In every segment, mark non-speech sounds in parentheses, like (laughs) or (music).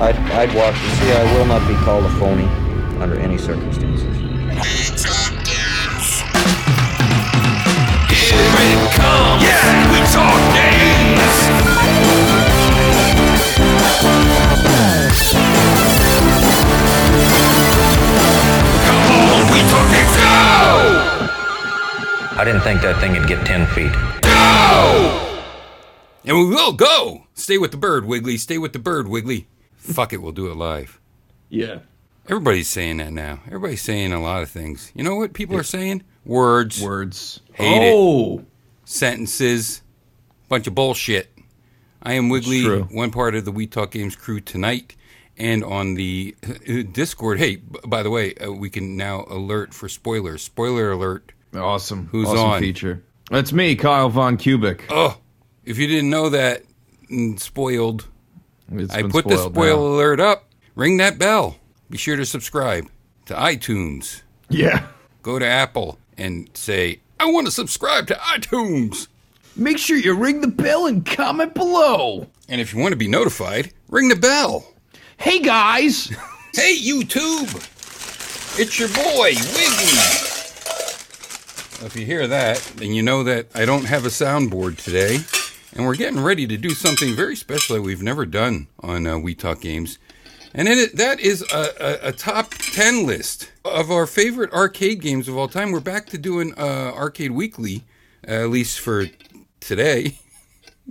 I'd, I'd watch and see. I will not be called a phony under any circumstances. Here it comes. Yeah, we talk games. Come on, we talk games. Go! I didn't think that thing would get 10 feet. Go! And we will go. Stay with the bird, Wiggly. Stay with the bird, Wiggly. Fuck it, we'll do it live. Yeah. Everybody's saying that now. Everybody's saying a lot of things. You know what people are saying? Words, Words. Hate it. oh. sentences, bunch of bullshit. I am Wiggly, one part of the We Talk Games crew tonight, and on the uh, Discord. Hey, by the way, uh, we can now alert for spoilers. Spoiler alert. Awesome. Who's awesome on? feature. That's me, Kyle Von Kubik. Oh, if you didn't know that, mm, spoiled. It's I put the spoiler now. alert up. Ring that bell. Be sure to subscribe to iTunes. Yeah. Go to Apple and say, I want to subscribe to iTunes. Make sure you ring the bell and comment below. And if you want to be notified, ring the bell. Hey guys. (laughs) Hey, YouTube! It's your boy, Wiggly! If you hear that, then you know that I don't have a soundboard today, and we're getting ready to do something very special that we've never done on uh, We Talk Games. And it, that is a, a, a top 10 list of our favorite arcade games of all time. We're back to doing uh, Arcade Weekly, uh, at least for today.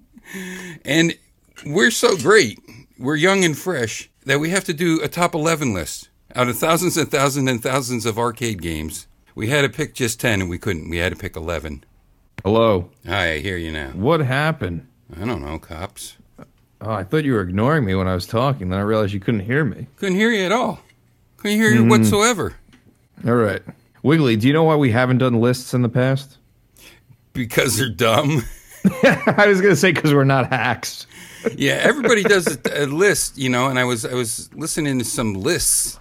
(laughs) and we're so great, we're young and fresh, that we have to do a top 11 list out of thousands and thousands and thousands of arcade games. We had to pick just 10 and we couldn't. We had to pick 11. Hello. Hi, I hear you now. What happened? I don't know, cops. Oh, I thought you were ignoring me when I was talking. Then I realized you couldn't hear me. Couldn't hear you at all. Couldn't hear you hmm. whatsoever. All right. Wiggly, do you know why we haven't done lists in the past? Because they're dumb. (laughs) (laughs) I was going to say because we're not hacks. yeah, everybody does a, a list, you know, and I was I was listening to some lists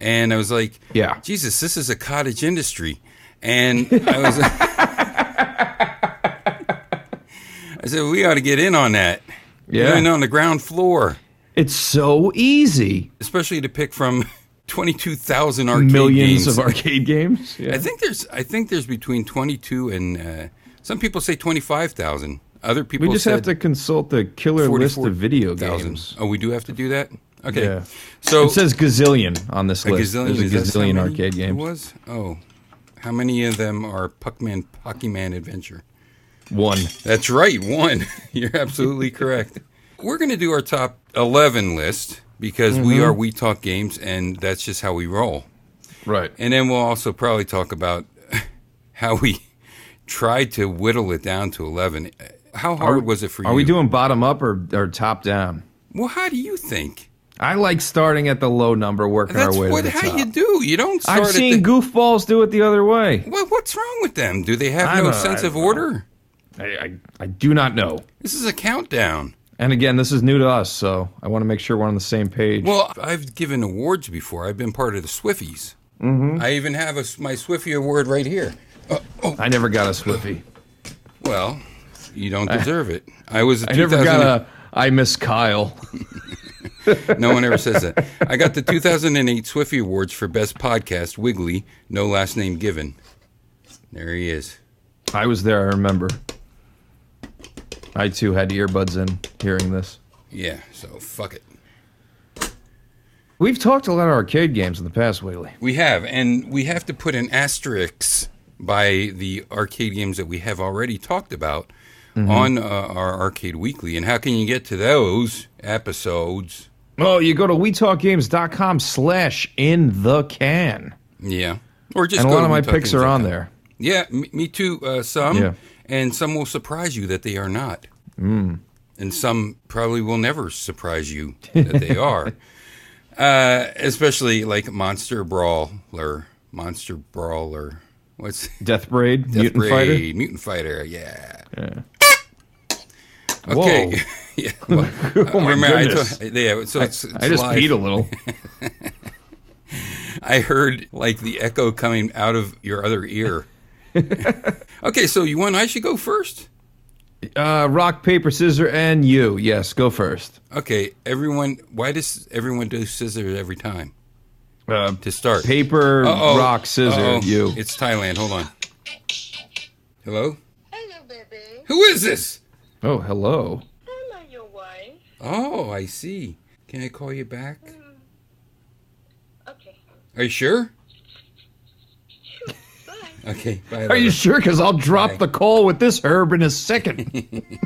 and I was like, Yeah. Jesus, this is a cottage industry. And I was (laughs) I said, we ought to get in on that. Yeah. Get in on the ground floor, It's so easy. especially to pick from (laughs) 22,000 arcade Millions games. of arcade games. Yeah. I think there's I think there's between 22 and uh, some people say 25,000. Other people we just have to consult the killer list of video 44,000. games. Oh, we do have to do that? Okay. Yeah. So it says gazillion on this list. gazillion, There's a is that how gazillion arcade games. was? Oh. How many of them are Puckman Pokemon Adventure? One. That's right, one. (laughs) You're absolutely correct. We're going to do our top 11 list because Mm-hmm. we are We Talk Games and that's just how we roll. Right. And then we'll also probably talk about (laughs) how we tried to whittle it down to 11. How hard was it for you? Are we doing bottom up or, or top down? Well, how do you think? I like starting at the low number, working That's our way what to the how top. you do. You don't start I've seen the, goofballs do it the other way. What, what's wrong with them? Do they have I no sense I of order? I, I, I do not know. This is a countdown. And again, this is new to us, so I want to make sure we're on the same page. Well, I've given awards before. I've been part of the Swiffies. Mm-hmm. I even have a, my Swiffy award right here. Uh, oh, I never got a Swiffy. well, you don't deserve it. I was a I never got a I miss Kyle. (laughs) No one ever says that. I got the 2008 Swiffy Awards for Best Podcast, Wiggly, no last name given. There he is. I was there, I remember. I too had earbuds in hearing this. Yeah, so fuck it. We've talked a lot of arcade games in the past, Wiggly. We have, and we have to put an asterisk by the arcade games that we have already talked about on uh, our Arcade Weekly. And how can you get to those episodes? Oh, you go to wetalkgames.com slash in the can. Yeah. Or just And a lot of my picks are on there. Yeah, me, me too. Uh, some, Yeah. And some will surprise you that they are not. Mm. And some probably will never surprise you that they (laughs) are. Uh, especially like Monster Brawler, Monster Brawler. What's (laughs) Death Brade, Death Mutant Braid, Fighter. Mutant Fighter, yeah. Yeah. Okay. (laughs) yeah. Well, Oh my remember, I goodness. told- yeah. So it's, it's I just live. peed a little. I heard like the echo coming out of your other ear. (laughs) okay, so you want I should go first? Uh, rock, paper, scissor, and you. Yes, go first. Okay, everyone. Why does everyone do scissors every time Uh, to start? paper, Uh-oh. rock, scissor, Uh-oh. you. It's Thailand. Hold on. Hello. Hello, baby. Who is this? Oh, hello. Am I your wife? Oh, I see. Can I call you back? Okay. Are you sure? Okay. Bye. Are you sure? Because I'll drop Bye. the call with this herb in a second. (laughs)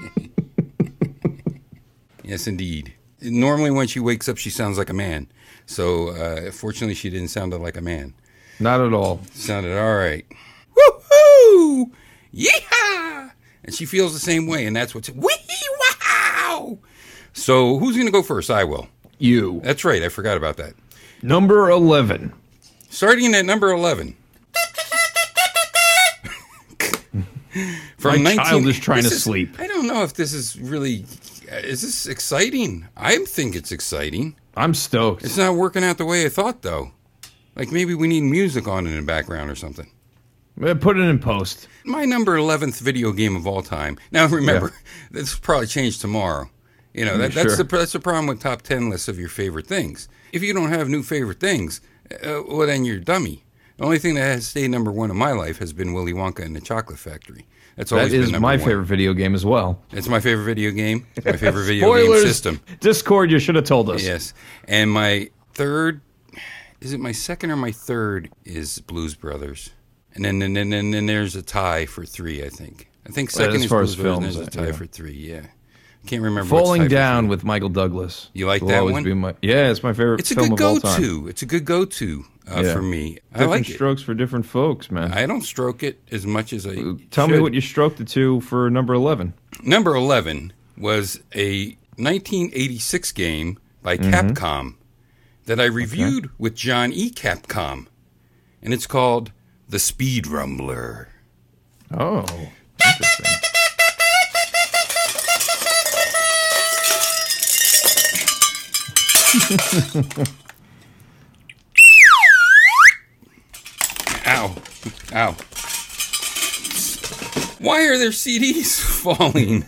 Yes, indeed. Normally, when she wakes up, she sounds like a man. So, uh, fortunately, she didn't sound like a man. Not at all. Sounded all right. Woohoo! Yeehaw! And she feels the same way, and that's what's wee wow. So, who's going to go first? I will. You. That's right. I forgot about that. Number 11. Starting at number 11. My child is trying This to sleep. I don't know if this is really. Is this exciting? I think it's exciting. I'm stoked. It's not working out the way I thought, though. Like maybe we need music on in the background or something. Uh, Put it in post. My number 11th video game of all time. Now, (laughs) remember, this will probably change tomorrow. You know, that, that's, Sure. the, that's the problem with top 10 lists of your favorite things. If you don't have new favorite things, uh, well, then you're dummy. The only thing that has stayed number one in my life has been Willy Wonka and the Chocolate Factory. That's That always is been my one. favorite video game as well. It's my favorite video game. It's my (laughs) favorite video game system. Discord, you should have told us. Yes. And my third, is it my second or my third is Blues Brothers. And then and then, then, then there's a tie for three, I think. I think Well, second as is far Blues as films, and there's a tie yeah. for three, yeah. Can't remember Falling Down with Michael Douglas. You like will that always one? Be my, yeah, it's my favorite It's a film good of all time. go-to. It's a good go-to uh, Yeah. for me. I Different like it. strokes for different folks, man. I don't stroke it as much as I Tell me what you stroked it to for number 11. Number 11 was a 1986 game by Mm-hmm. Capcom that I reviewed with John E. Capcom. And it's called The Speed Rumbler. Oh, interesting. Ow. Ow. Why are there CDs (laughs) falling?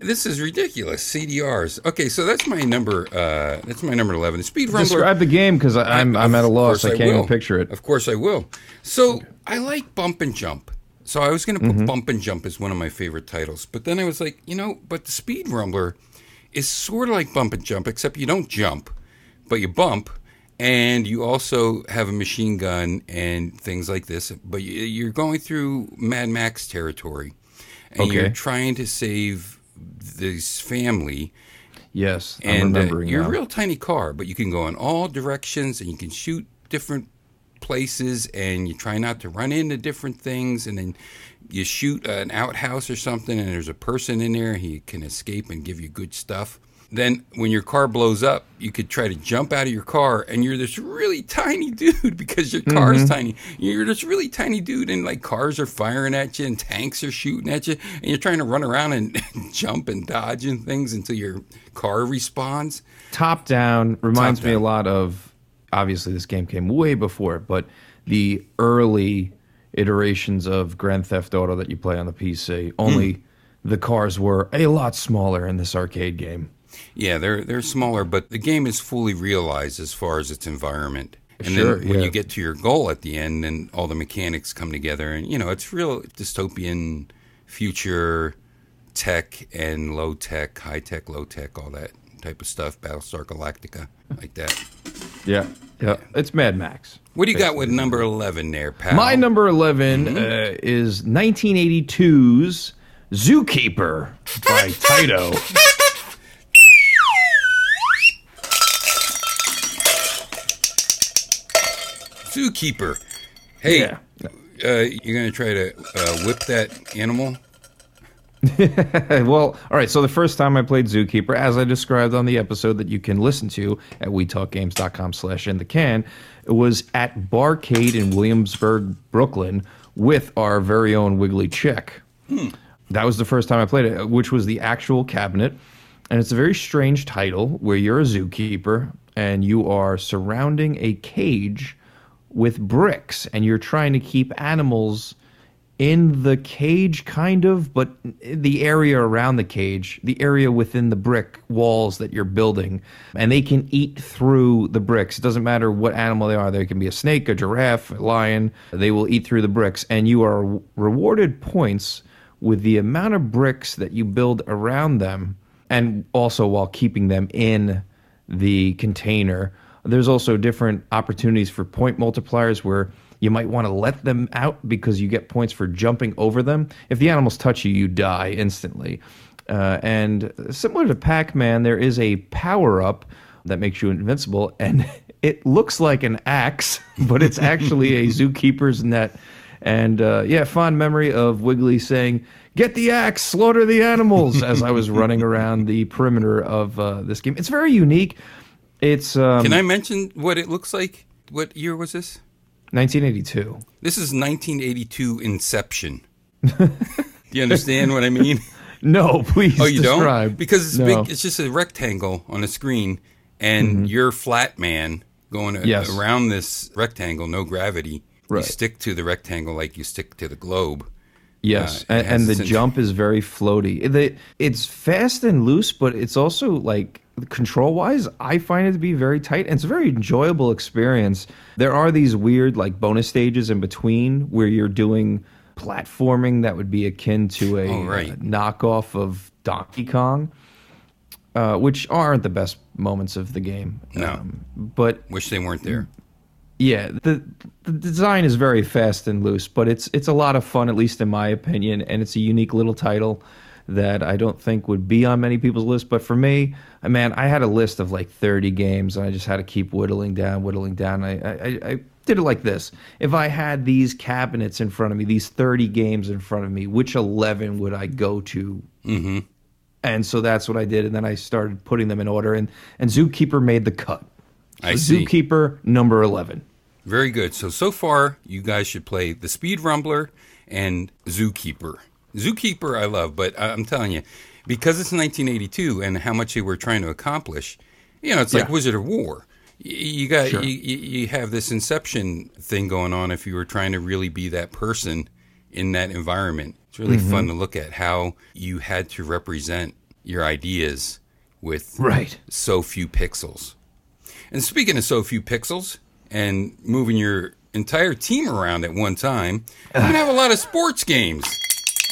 this is ridiculous. CDRs. Okay, so that's my number. Uh, that's my number eleven. Speed Rumbler. Describe the game because I'm, I'm at a loss. I can't will. even picture it. Of course I will. So I like Bump and Jump. So I was going to put Mm-hmm. Bump and Jump as one of my favorite titles, but then I was like, you know, but the Speed Rumbler is sort of like Bump and Jump, except you don't jump, but you bump, and you also have a machine gun and things like this. But you- you're going through Mad Max territory, and you're trying to save this family Yes, I'm and uh, you're now. a real tiny car, but you can go in all directions and you can shoot different places and you try not to run into different things and then you shoot an outhouse or something and there's a person in there he can escape and give you good stuff then when your car blows up you could try to jump out of your car and you're this really tiny dude (laughs) because your car Mm-hmm. is tiny you're this really tiny dude and like cars are firing at you and tanks are shooting at you and you're trying to run around and (laughs) jump and dodge and things until your car responds Top down reminds Top me a lot of. Obviously, this game came way before, but the early iterations of Grand Theft Auto that you play on the PC. Only Hmm. the cars were a lot smaller in this arcade game. Yeah, they're they're smaller, but the game is fully realized as far as its environment. And Sure, then when yeah. you get to your goal at the end, then all the mechanics come together, and you know it's real dystopian future tech and low tech, high tech, low tech, all that type of stuff. Battlestar Galactica, like that. Yeah, yeah. It's Mad Max. What do you got with number eleven there, pal? My number 11 Mm-hmm. uh, is 1982's Zookeeper by (laughs) Taito. Zookeeper. Hey, Yeah. uh, you're gonna try to uh, whip that animal? (laughs) well, all right. So the first time I played Zookeeper, as I described on the episode that you can listen to at wetalkgames.com slash in the can, it was at Barcade in Williamsburg, Brooklyn, with our very own Wiggly Chick. Hmm. That was the first time I played it, which was the actual cabinet. And it's a very strange title where you're a zookeeper and you are surrounding a cage with bricks and you're trying to keep animals in the cage, kind of, but the area around the cage, the area within the brick walls that you're building, and they can eat through the bricks. It doesn't matter what animal they are. They can be a snake, a giraffe, a lion. They will eat through the bricks, and you are rewarded points with the amount of bricks that you build around them, and also while keeping them in the container. There's also different opportunities for point multipliers where you might want to let them out because you get points for jumping over them. If the animals touch you, you die instantly. Uh, and similar to Pac Man, there is a power up that makes you invincible, and (laughs) it looks like an axe, (laughs) but it's actually a (laughs) zookeeper's net. And uh, yeah, fond memory of Wiggly saying, Get the axe, slaughter the animals, as I was running around the perimeter of uh, this game. It's very unique. It's um, Can I mention what it looks like? What year was this? 1982. This is 1982 Inception. Do (laughs) you understand what I mean? (laughs) No, please. Oh, you describe. don't? Because it's No. Mm-hmm. big. It's just a rectangle on a screen, and you're flat man going a- Yes. around this rectangle, no gravity. You stick to the rectangle like you stick to the globe. Yes, Uh, and, and the jump is very floaty. The, it's fast and loose, but it's also like control wise, I find it to be very tight. And it's a very enjoyable experience. There are these weird like bonus stages in between where you're doing platforming that would be akin to a Oh, right. uh, knockoff of Donkey Kong, uh, which aren't the best moments of the game. Um, No. but Wish they weren't there. yeah, the the design is very fast and loose, but it's it's a lot of fun, at least in my opinion, and it's a unique little title that I don't think would be on many people's list. But for me, man, I had a list of like 30 games, and I just had to keep whittling down, whittling down. I I, I did it like this: if I had these cabinets in front of me, these 30 games in front of me, which 11 would I go to? Mm-hmm. And so that's what I did, and then I started putting them in order, and and Zookeeper made the cut. I So see. Zookeeper number 11. Very good. So so far, you guys should play the Speed Rumbler and Zookeeper. Zookeeper, I love, but I'm telling you, because it's 1982 and how much they were trying to accomplish, you know, it's like Yeah. Wizard of Wor. You got Sure. you, you you have this Inception thing going on. If you were trying to really be that person in that environment, it's really Mm-hmm. fun to look at how you had to represent your ideas with Right. so few pixels. And speaking of so few pixels and moving your entire team around at one time, going to have a lot of sports games.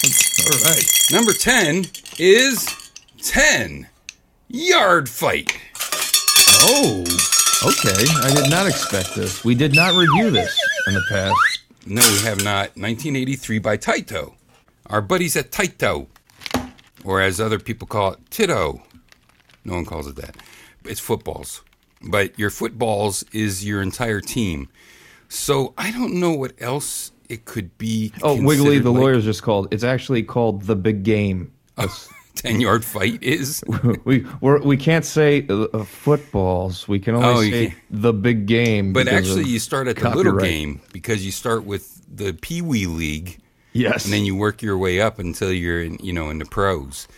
All right. Number 10 is 10 Yard Fight. Oh, okay. I did not expect this. We did not review this in the past. No, we have not. 1983 by Taito. Our buddies at Taito, or as other people call it, Tito. No one calls it that. It's footballs. But your footballs is your entire team. So I don't know what else it could be. Oh, Wiggly, the like lawyer's just called. It's actually called the big game. (laughs) A 10 yard fight is. (laughs) we we're, we can't say uh, footballs. We can only Oh, say the big game. But actually, you start at the little game because you start with the Pee Wee League. Yes. and then you work your way up until you're in, you know in the pros.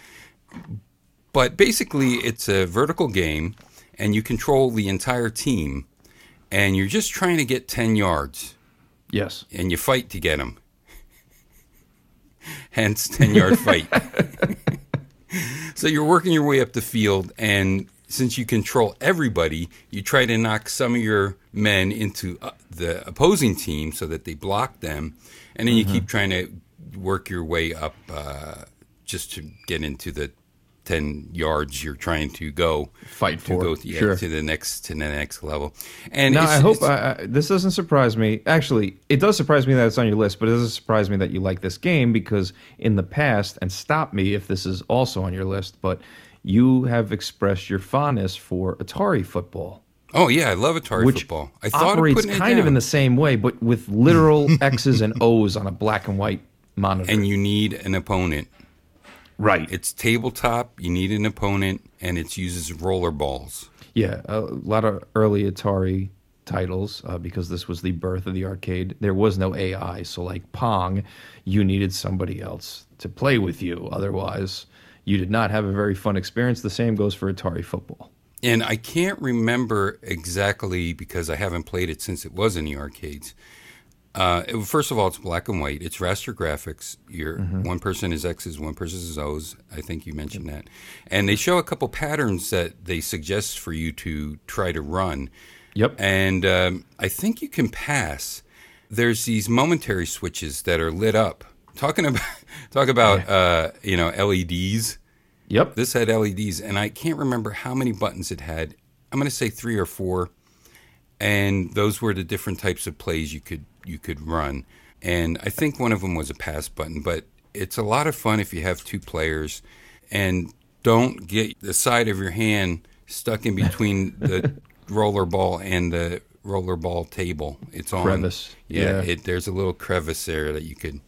But basically, it's a vertical game, and you control the entire team, and you're just trying to get ten yards, yes. and you fight to get them. (laughs) Hence, ten yard (laughs) fight. so you're working your way up the field, and since you control everybody, you try to knock some of your men into uh, the opposing team so that they block them, and then you keep trying to work your way up uh, just to get into the ten yards you're trying to go Fight to for. go yeah, Sure. to the next to the next level. And Now I hope I, I, this doesn't surprise me. Actually, it does surprise me that it's on your list, but it doesn't surprise me that you like this game because in the past, and stop me if this is also on your list, but you have expressed your fondness for Atari football, oh yeah, I love Atari which football. I thought of operates it kind of in the same way, but with literal (laughs) X's and O's on a black and white monitor. and you need an opponent. Right. It's tabletop. You need an opponent, and it uses roller balls. Yeah, a lot of early Atari titles uh, because this was the birth of the arcade. There was no AI, so like Pong, you needed somebody else to play with you. Otherwise, you did not have a very fun experience. The same goes for Atari football. And I can't remember exactly because I haven't played it since it was in the arcades. Uh, it- first of all, it's black and white. It's raster graphics. You're, Mm-hmm. One person is X's, one person is O's. I think you mentioned that. And they show a couple patterns that they suggest for you to try to run. Yep. And um, I think you can pass. There's these momentary switches that are lit up. Talking about (laughs) talk about uh, you know LEDs. Yep. This had LEDs, and I can't remember how many buttons it had. I'm going to say three or four, and those were the different types of plays you could you could run. And I think one of them was a pass button, but it's a lot of fun if you have two players, and don't get the side of your hand stuck in (laughs) between the roller ball and the roller ball table. It's on Crevice. Yeah, Yeah. It, there's a little crevice there that you could.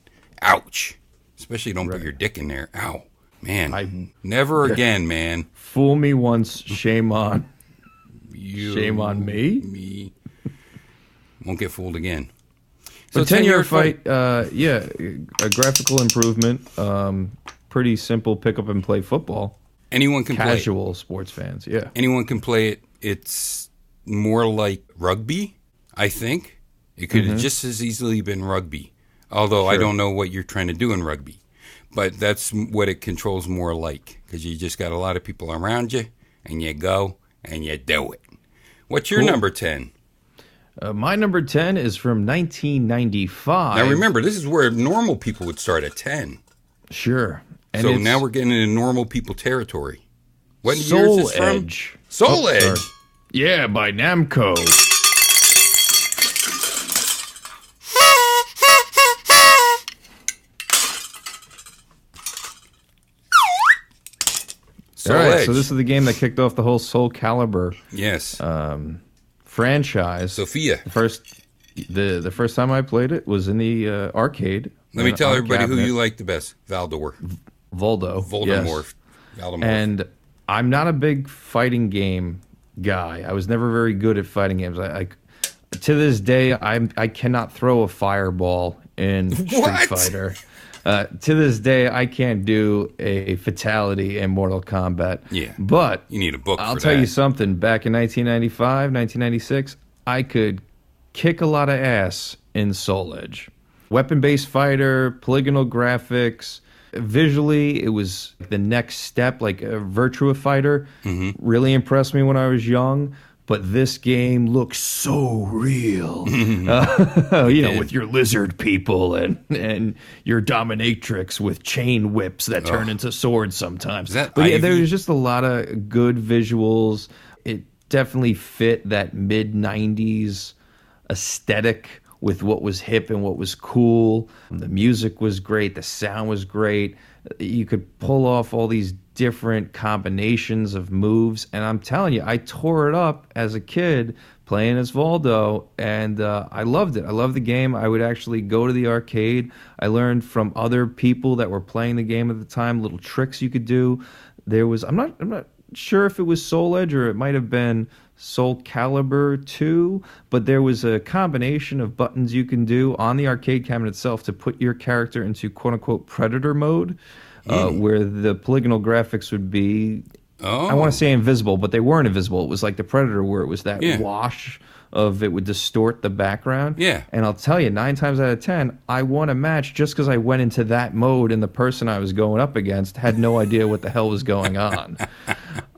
Ouch! Especially don't put your dick in there. Ow, man! I- Never again, man. Fool me once, shame on. You, Shame on me. Me won't get fooled again. So 10 10 year fight, uh, yeah, a graphical improvement. Um, pretty simple pick up and play football. Anyone can play. it. Casual sports fans, yeah. Anyone can play it. It's more like rugby. I think it could Mm-hmm. have just as easily been rugby. Although I don't know what you're trying to do in rugby, but that's what it controls more like because you just got a lot of people around you, and you go and you do it. What's your Cool. number ten? Uh, my number 10 is from 1995. Now remember, this is where normal people would start at ten. Sure. And so now we're getting into normal people territory. What year is Soul this from? Edge. Soul Oh, Edge. sorry. Yeah, by Namco. Soul All right, Edge. so this is the game that kicked off the whole Soul Calibur yes, uh, franchise. Sophia. The first, the the first time I played it was in the uh, arcade. Let me uh, tell everybody who you like the best. Valdor. Voldo. Voldemort. yes. Valdemort. And I'm not a big fighting game guy. I was never very good at fighting games. I, I to this day, I'm I cannot throw a fireball in (laughs) Street? Fighter. Uh, to this day, I can't do a fatality in Mortal Kombat. Yeah. but you need a book I'll tell that. you something. Back in 1995, 1996, I could kick a lot of ass in Soul Edge. Weapon-based fighter, polygonal graphics. Visually, it was the next step. Like a Virtua Fighter Mm-hmm. really impressed me when I was young. But this game looks so real. Uh, (laughs) (laughs) you know, with your lizard people and and your dominatrix with chain whips that turn into swords sometimes. But yeah, there's just a lot of good visuals. It definitely fit that mid '90s aesthetic with what was hip and what was cool. The music was great. The sound was great. You could pull off all these different combinations of moves, and I'm telling you, I tore it up as a kid playing as Valdo, and uh, I loved it. I loved the game. I would actually go to the arcade. I learned from other people that were playing the game at the time little tricks you could do. There was I'm not I'm not sure if it was Soul Edge or it might have been Soul Calibur 2, but there was a combination of buttons you can do on the arcade cabinet itself to put your character into quote unquote predator mode, uh, where the polygonal graphics would be Oh, I want to say invisible, but they weren't invisible. It was like the Predator, where it was that Yeah. wash of it would distort the background. Yeah. And I'll tell you, nine times out of ten, I won a match just because I went into that mode, and the person I was going up against had no idea what the hell was going on. (laughs)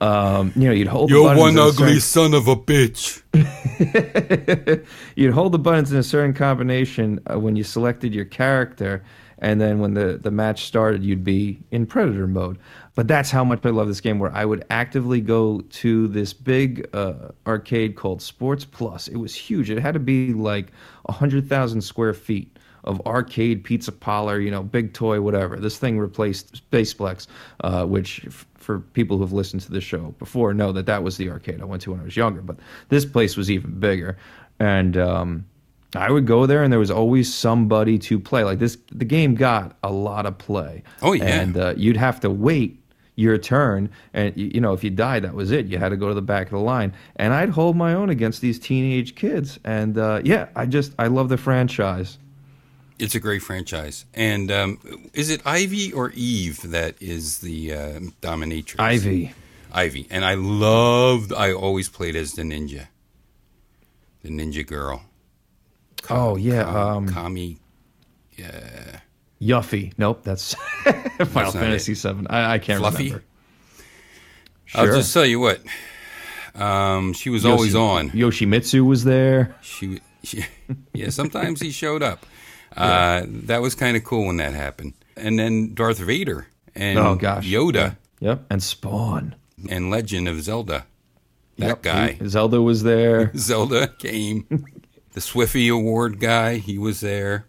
Um, you know, you'd hold the You're buttons one ugly certain- son of a bitch. (laughs) you'd hold the buttons in a certain combination uh, when you selected your character, and then when the, the match started, you'd be in Predator mode. But that's how much I love this game, where I would actively go to this big uh, arcade called Sports Plus. It was huge. It had to be like 100,000 square feet of arcade pizza parlor, you know, big toy, whatever. This thing replaced Spaceplex, uh, which for people who have listened to the show before know that that was the arcade I went to when I was younger. But this place was even bigger, and um, I would go there, and there was always somebody to play. Like this, the game got a lot of play. Oh, yeah. and uh, you'd have to wait your turn and you know if you died that was it you had to go to the back of the line and i'd hold my own against these teenage kids and uh, yeah i just i love the franchise It's a great franchise. And um, is it Ivy or Eve that is the uh, dominatrix? ivy Ivy. And I loved, I always played as the ninja. The ninja girl. Oh, yeah, Ka- um, Kami. Yeah. Yuffie. Nope, that's (laughs) Final Fantasy VII. I, I can't Fluffy? remember. I'll just tell you what. Um, she was always on. Yoshimitsu was there. She, she (laughs) yeah. Sometimes he showed up. (laughs) Uh, that was kind of cool when that happened. And then Darth Vader and Oh, gosh. Yoda Yep, and Spawn. and Legend of Zelda. That Yep, guy. Zelda was there. Zelda came. The Swiffy Award guy, he was there.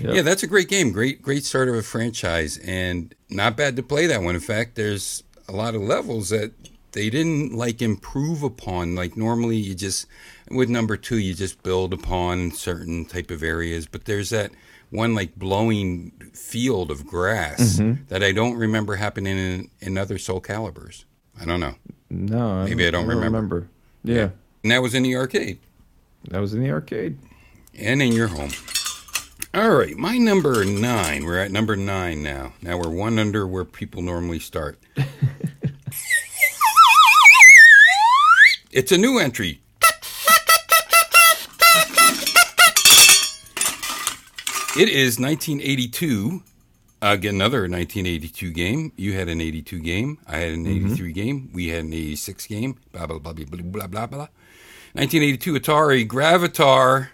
Yep. Yeah, that's a great game. Great, great start of a franchise, and not bad to play that one. In fact, there's a lot of levels that they didn't like improve upon. Like normally, you just with number two, you just build upon certain type of areas. But there's that one like blowing field of grass Mm-hmm. that I don't remember happening in, in other Soul Calibers. I don't know. No, Maybe I don't remember. Yeah, And that was in the arcade. That was in the arcade. and in your home. All right, my number nine. We're at number nine now. Now we're one under where people normally start. it's a new entry. It is 1982. Again, uh, another 1982 game. You had an 82 game. I had an mm-hmm. 83 game. We had an 86 game. Blah, blah, blah, blah, blah, blah, blah. 1982 Atari Gravitar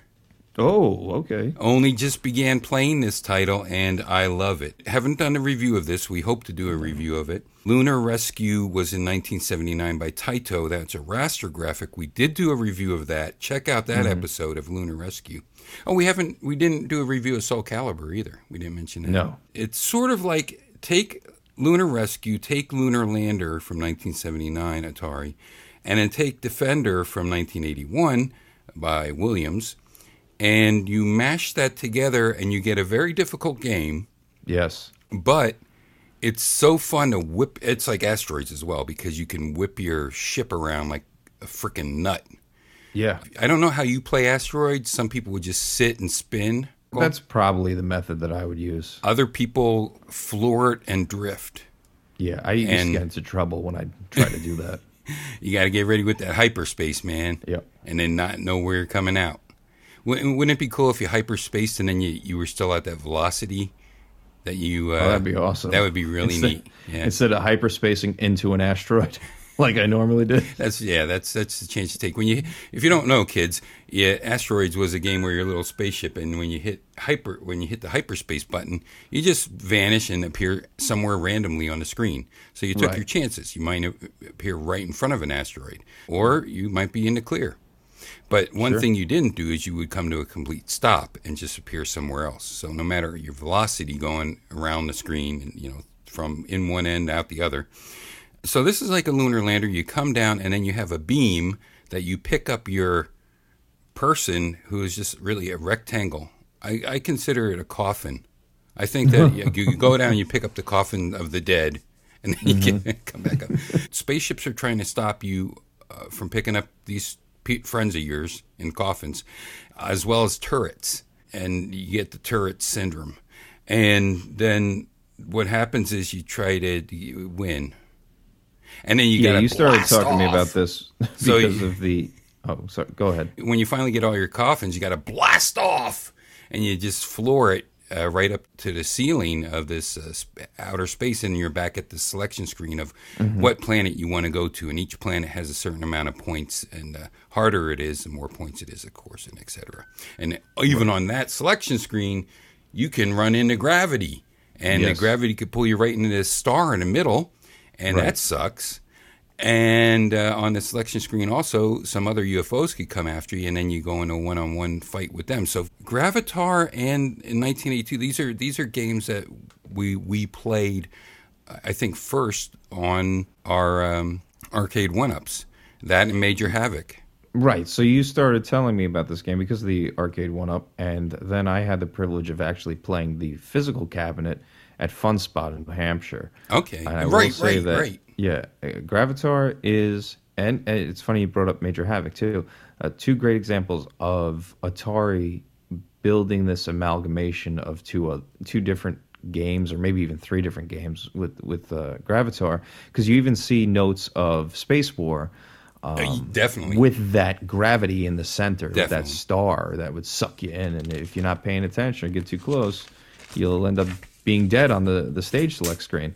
Oh, okay. only just began playing this title and I love it. Haven't done a review of this. We hope to do a review of it. Lunar Rescue was in 1979 by Taito. That's a raster graphic. We did do a review of that. Check out that mm-hmm. episode of Lunar Rescue. Oh, we haven't we didn't do a review of Soul Calibur either. We didn't mention that. No. It's sort of like take Lunar Rescue, take Lunar Lander from 1979 Atari, and then take Defender from 1981 by Williams and you mash that together and you get a very difficult game Yes. but it's so fun to whip it's like asteroids as well because you can whip your ship around like a freaking nut Yeah. i don't know how you play asteroids some people would just sit and spin That's probably the method that I would use. other people floor it and drift Yeah, I used to get into trouble when I try to do that. You got to get ready with that hyperspace man Yep. and then not know where you're coming out Wouldn't wouldn't it be cool if you hyperspaced and then you, you were still at that velocity that you? Uh, Oh, that'd be awesome. That would be really Instead- neat. Yeah, Instead of hyperspacing into an asteroid (laughs) like I normally did. that's yeah, that's that's the chance to take. When you, if you don't know, kids, yeah, asteroids was a game where you're a little spaceship, and when you hit hyper, when you hit the hyperspace button, you just vanish and appear somewhere randomly on the screen. So you took Right. your chances. You might appear right in front of an asteroid, or you might be in the clear. But one Sure. thing you didn't do is you would come to a complete stop and just appear somewhere else. So no matter your velocity going around the screen, you know, from in one end out the other. So this is like a lunar lander. You come down and then you have a beam that you pick up your person who is just really a rectangle. I, I consider it a coffin. I think that you, you go (laughs) down and you pick up the coffin of the dead and then you get, (laughs) come back up. Spaceships are trying to stop you uh, from picking up these pe- friends of yours in coffins, as well as turrets. And you get the turret syndrome. And then what happens is you try to win. And then you yeah, you started talking to me about this (laughs) So because you- of the. Oh, sorry. Go ahead. when you finally get all your coffins, you got to blast off, and you just floor it uh, right up to the ceiling of this uh, sp- outer space, and you're back at the selection screen of what planet you want to go to, and each planet has a certain amount of points, and the harder it is, the more points it is, of course, and etc. And even on that selection screen, you can run into gravity, and Yes. the gravity could pull you right into this star in the middle, and Right. that sucks. And uh, on the selection screen, also, some other UFOs could come after you, and then you go into a one-on-one fight with them. So, Gravitar and in 1982, these are these are games that we we played, I think, first on our um, arcade one-ups. That and Major Havoc. Right. So you started telling me about this game because of the arcade one up, and then I had the privilege of actually playing the physical cabinet at Fun Spot in New Hampshire. Okay, And I will right, say right, that, right. Yeah, uh, Gravitar is, and, and it's funny you brought up Major Havoc too. Uh, two great examples of Atari building this amalgamation of two uh, two different games, or maybe even three different games with with uh, Gravitar, because you even see notes of Space War Uh, definitely. with that gravity in the center, with that star that would suck you in. And if you're not paying attention or get too close, you'll end up being dead on the, the stage select screen.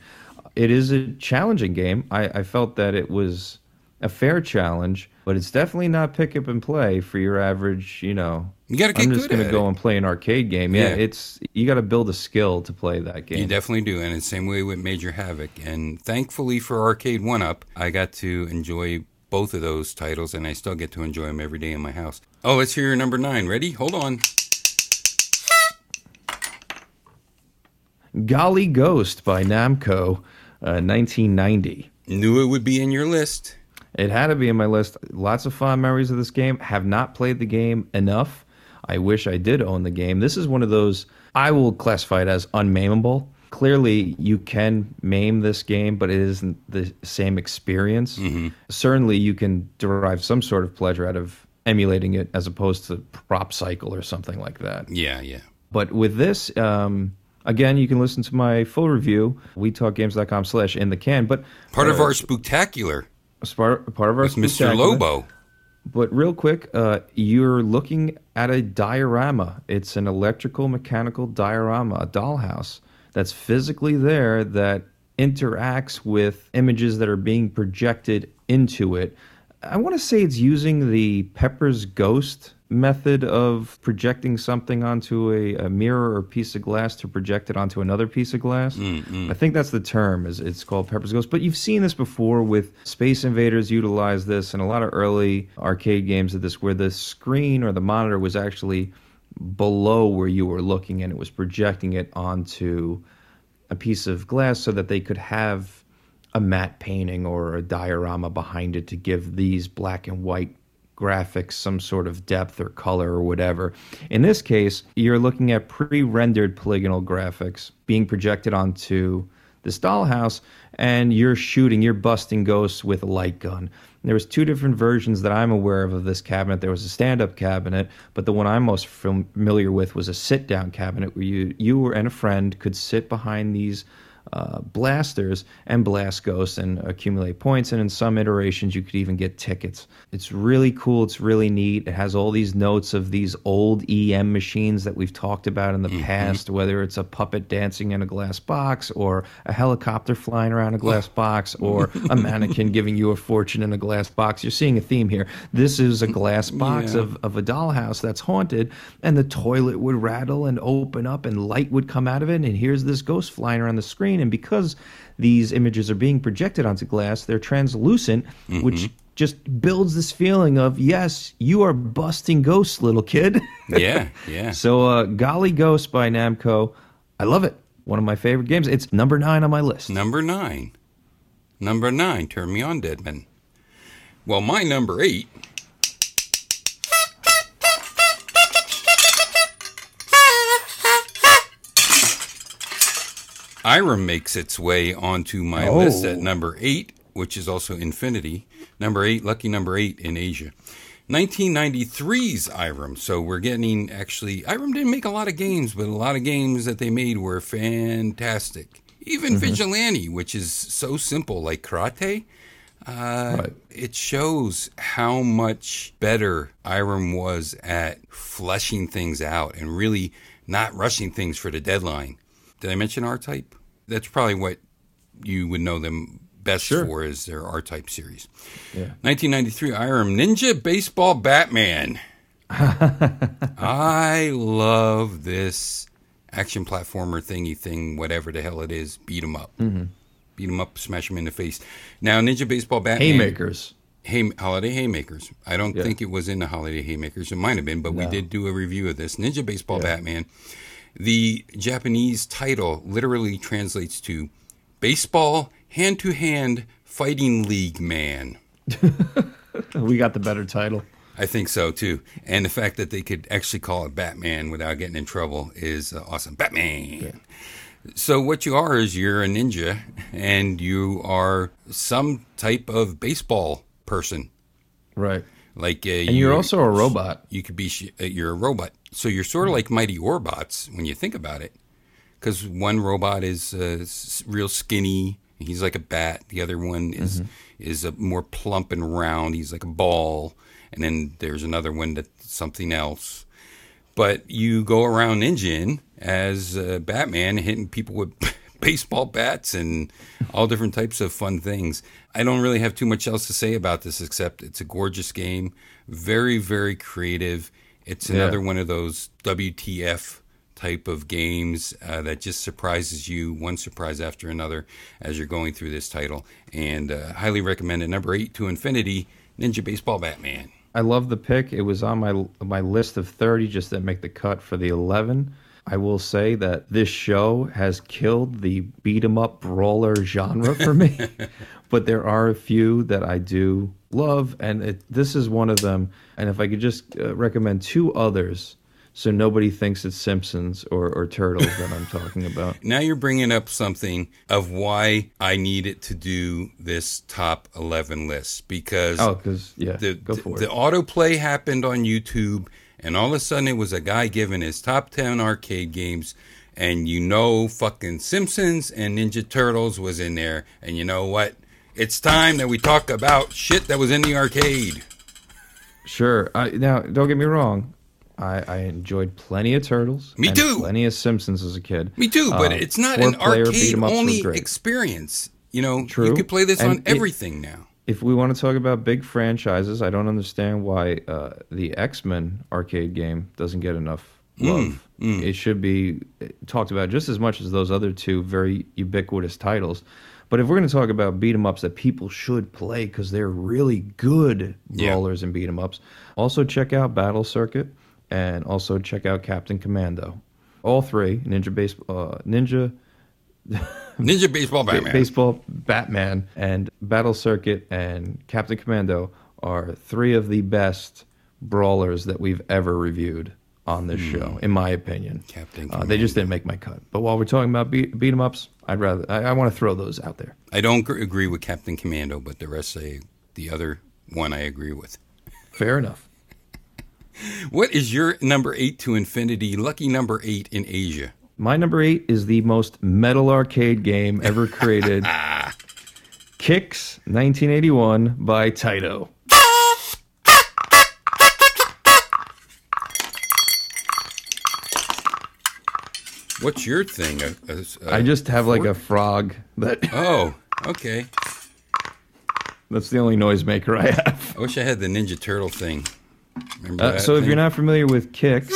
It is a challenging game. I, I felt that it was a fair challenge, but it's definitely not pick up and play for your average, you know. You gotta get I'm just gonna go it. and play an arcade game. Yeah, Yeah. it's you got to build a skill to play that game. You definitely do, and it's the same way with Major Havoc. And thankfully for Arcade One Up, I got to enjoy both of those titles, and I still get to enjoy them every day in my house. Oh, let's hear your number nine. Ready? Hold on. Golly Ghost by Namco, uh, 1990. Knew it would be in your list. It had to be in my list. Lots of fond memories of this game. Have not played the game enough. I wish I did own the game. This is one of those I will classify it as unmameable. Clearly, you can MAME this game, but it isn't the same experience. Certainly, you can derive some sort of pleasure out of emulating it as opposed to Prop Cycle or something like that. Yeah, yeah. But with this, um, again, you can listen to my full review, wetalkgames.com slash in the can. But Part of uh, our spectacular part, part of our Mr. Lobo. But real quick, uh, you're looking at a diorama. It's an electrical mechanical diorama, a dollhouse that's physically there that interacts with images that are being projected into it. I want to say it's using the Pepper's Ghost method of projecting something onto a, a mirror or piece of glass to project it onto another piece of glass. Mm, mm. I think that's the term. Is it's called Pepper's Ghost. But you've seen this before with Space Invaders. Utilize this and a lot of early arcade games of this, where the screen or the monitor was actually below where you were looking, and it was projecting it onto a piece of glass so that they could have a matte painting or a diorama behind it to give these black and white graphics some sort of depth or color or whatever. In this case, you're looking at pre rendered polygonal graphics being projected onto this dollhouse and you're shooting, you're busting ghosts with a light gun. There was two different versions that I'm aware of of this cabinet. There was a stand-up cabinet, but the one I'm most familiar with was a sit-down cabinet where you you and a friend could sit behind these uh, blasters and blast ghosts and accumulate points. And in some iterations, you could even get tickets. It's really cool. It's really neat. It has all these notes of these old EM machines that we've talked about in the past, whether it's a puppet dancing in a glass box or a helicopter flying around a glass (laughs) box or a mannequin giving you a fortune in a glass box. You're seeing a theme here. This is a glass (laughs) box Yeah. of, of a dollhouse that's haunted, and the toilet would rattle and open up, and light would come out of it. And here's this ghost flying around the screen. And because these images are being projected onto glass, they're translucent, which just builds this feeling of yes, you are busting ghosts, little kid. Yeah, (laughs) yeah. so, uh, Golly Ghost by Namco, I love it. One of my favorite games. It's number nine on my list. Number nine. Number nine. Turn me on, Deadman. Well, my number eight. Irem makes its way onto my Oh. list at number eight, which is also Infinity. Number eight, lucky number eight in Asia. 1993's Irem. So we're getting actually, Irem didn't make a lot of games, but a lot of games that they made were fantastic. Even Vigilante, which is so simple, like karate, uh, Right. it shows how much better Irem was at fleshing things out and really not rushing things for the deadline. Did I mention R Type? That's probably what you would know them best Sure. for is their R Type series. Yeah. 1993 Irem Ninja Baseball Batman. (laughs) I love this action platformer thingy thing, whatever the hell it is. Beat 'em up. Mm-hmm. Beat 'em up, smash 'em in the face. Now, Ninja Baseball Batman. Haymakers. Hay, Holiday Haymakers. I don't Yeah. think it was in the Holiday Haymakers. It might have been, but we did do a review of this. Ninja Baseball Yeah. Batman. The Japanese title literally translates to Baseball Hand to Hand Fighting League Man. (laughs) We got the better title. I think so too. And the fact that they could actually call it Batman without getting in trouble is uh, awesome. Batman. So what you are is you're a ninja and you are some type of baseball person. Right. Like uh, And you're also a robot. you could be sh- uh, you're a robot. So you're sort of like Mighty Orbots when you think about it. Cuz one robot is uh, real skinny He's like a bat. The other one is is a more plump and round. He's like a ball. And then there's another one that's something else. But you go around Ninja as uh, Batman, hitting people with (laughs) baseball bats and all different types of fun things. I don't really have too much else to say about this except it's a gorgeous game, very very creative. It's Yeah. another one of those WTF type of games uh, that just surprises you one surprise after another as you're going through this title. And uh, highly recommend it. Number eight to infinity, Ninja Baseball Batman. I love the pick. It was on my my list of 30 just didn't make the cut for the 11. I will say that this show has killed the beat 'em up brawler genre for me. (laughs) but there are a few that I do love and it, this is one of them. And if I could just uh, recommend two others so nobody thinks it's Simpsons or, or Turtles that I'm talking (laughs) about. Now you're bringing up something of why I needed to do this top 11 list because Oh, because yeah, the, go for the it. autoplay happened on YouTube, and all of a sudden it was a guy giving his top 10 arcade games. And you know, fucking Simpsons and Ninja Turtles was in there. And you know what? It's time that we talk about shit that was in the arcade. Sure. I, now, don't get me wrong. I, I enjoyed plenty of Turtles. Me and too. Plenty of Simpsons as a kid. Me too, but Uh, it's not an arcade only experience. You know, you could play this And on it- everything now. If we want to talk about big franchises, I don't understand why uh, the X Men arcade game doesn't get enough love. It should be uh, talked about just as much as those other two very ubiquitous titles. But if we're going to talk about beat 'em ups that people should play because they're really good Yeah. brawlers and beat 'em ups, also check out Battle Circuit and also check out Captain Commando. All three Ninja Base, uh, Ninja (laughs) Ninja Baseball Batman. Baseball, Batman, and Battle Circuit and Captain Commando are three of the best brawlers that we've ever reviewed on this show, in my opinion. Captain Uh, they just didn't make my cut. But while we're talking about beat, beat 'em ups, I'd rather I, I want to throw those out there. I don't gr- agree with Captain Commando, but the rest I, the other one I agree with. Fair enough. (laughs) What is your number eight to infinity, lucky number eight in Asia? My number eight is the most metal arcade game ever created. (laughs) Qix 1981 by Taito. What's your thing? A- a- a- I just have like a frog that (laughs) oh, okay. that's the only noisemaker I have. I wish I had the Ninja Turtle thing. Remember Uh, that so if you're not familiar with Qix,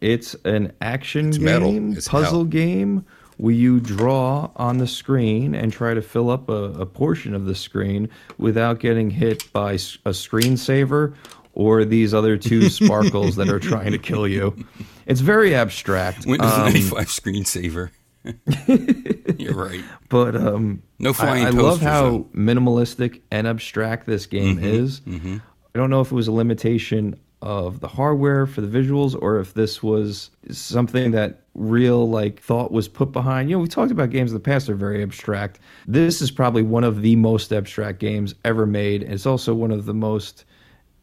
it's an action It's game. Puzzle hell. game where you draw on the screen and try to fill up a, a portion of the screen without getting hit by a screensaver or these other two (laughs) sparkles that are trying to kill you. It's very abstract. Windows um, 95 screensaver. (laughs) you're right. but um, No flying I, I love how though. Mm-hmm, minimalistic and abstract this game is. I don't know if it was a limitation of the hardware for the visuals or if this was something that real like thought was put behind. You know, we talked about games in the past that are very abstract. This is probably one of the most abstract games ever made. And it's also one of the most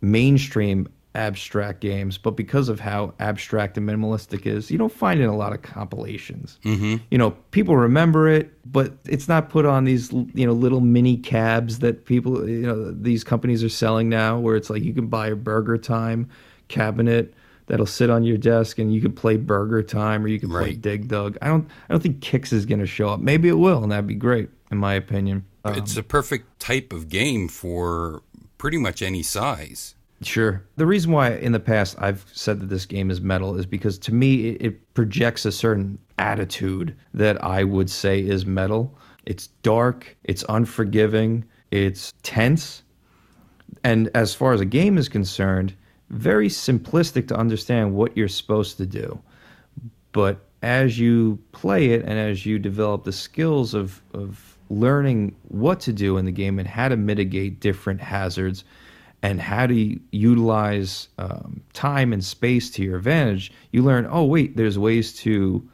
mainstream abstract games, but because of how abstract and minimalistic is, you don't find it in a lot of compilations. Mm-hmm. You know, people remember it, but it's not put on these you know little mini cabs that people you know these companies are selling now, where it's like you can buy a Burger Time cabinet that'll sit on your desk and you can play Burger Time or you can play Dig Dug. I don't I don't think Qix is going to show up. Maybe it will, and that'd be great in my opinion. Uh, it's a perfect type of game for pretty much any size. Sure. The reason why in the past I've said that this game is metal is because to me it, projects a certain attitude that I would say is metal. It's dark, it's unforgiving, it's tense, and as far as a game is concerned, very simplistic to understand what you're supposed to do. But as you play it and as you develop the skills of, of learning what to do in the game and how to mitigate different hazards and how to utilize um, time and space to your advantage, you learn, oh, wait, there's ways to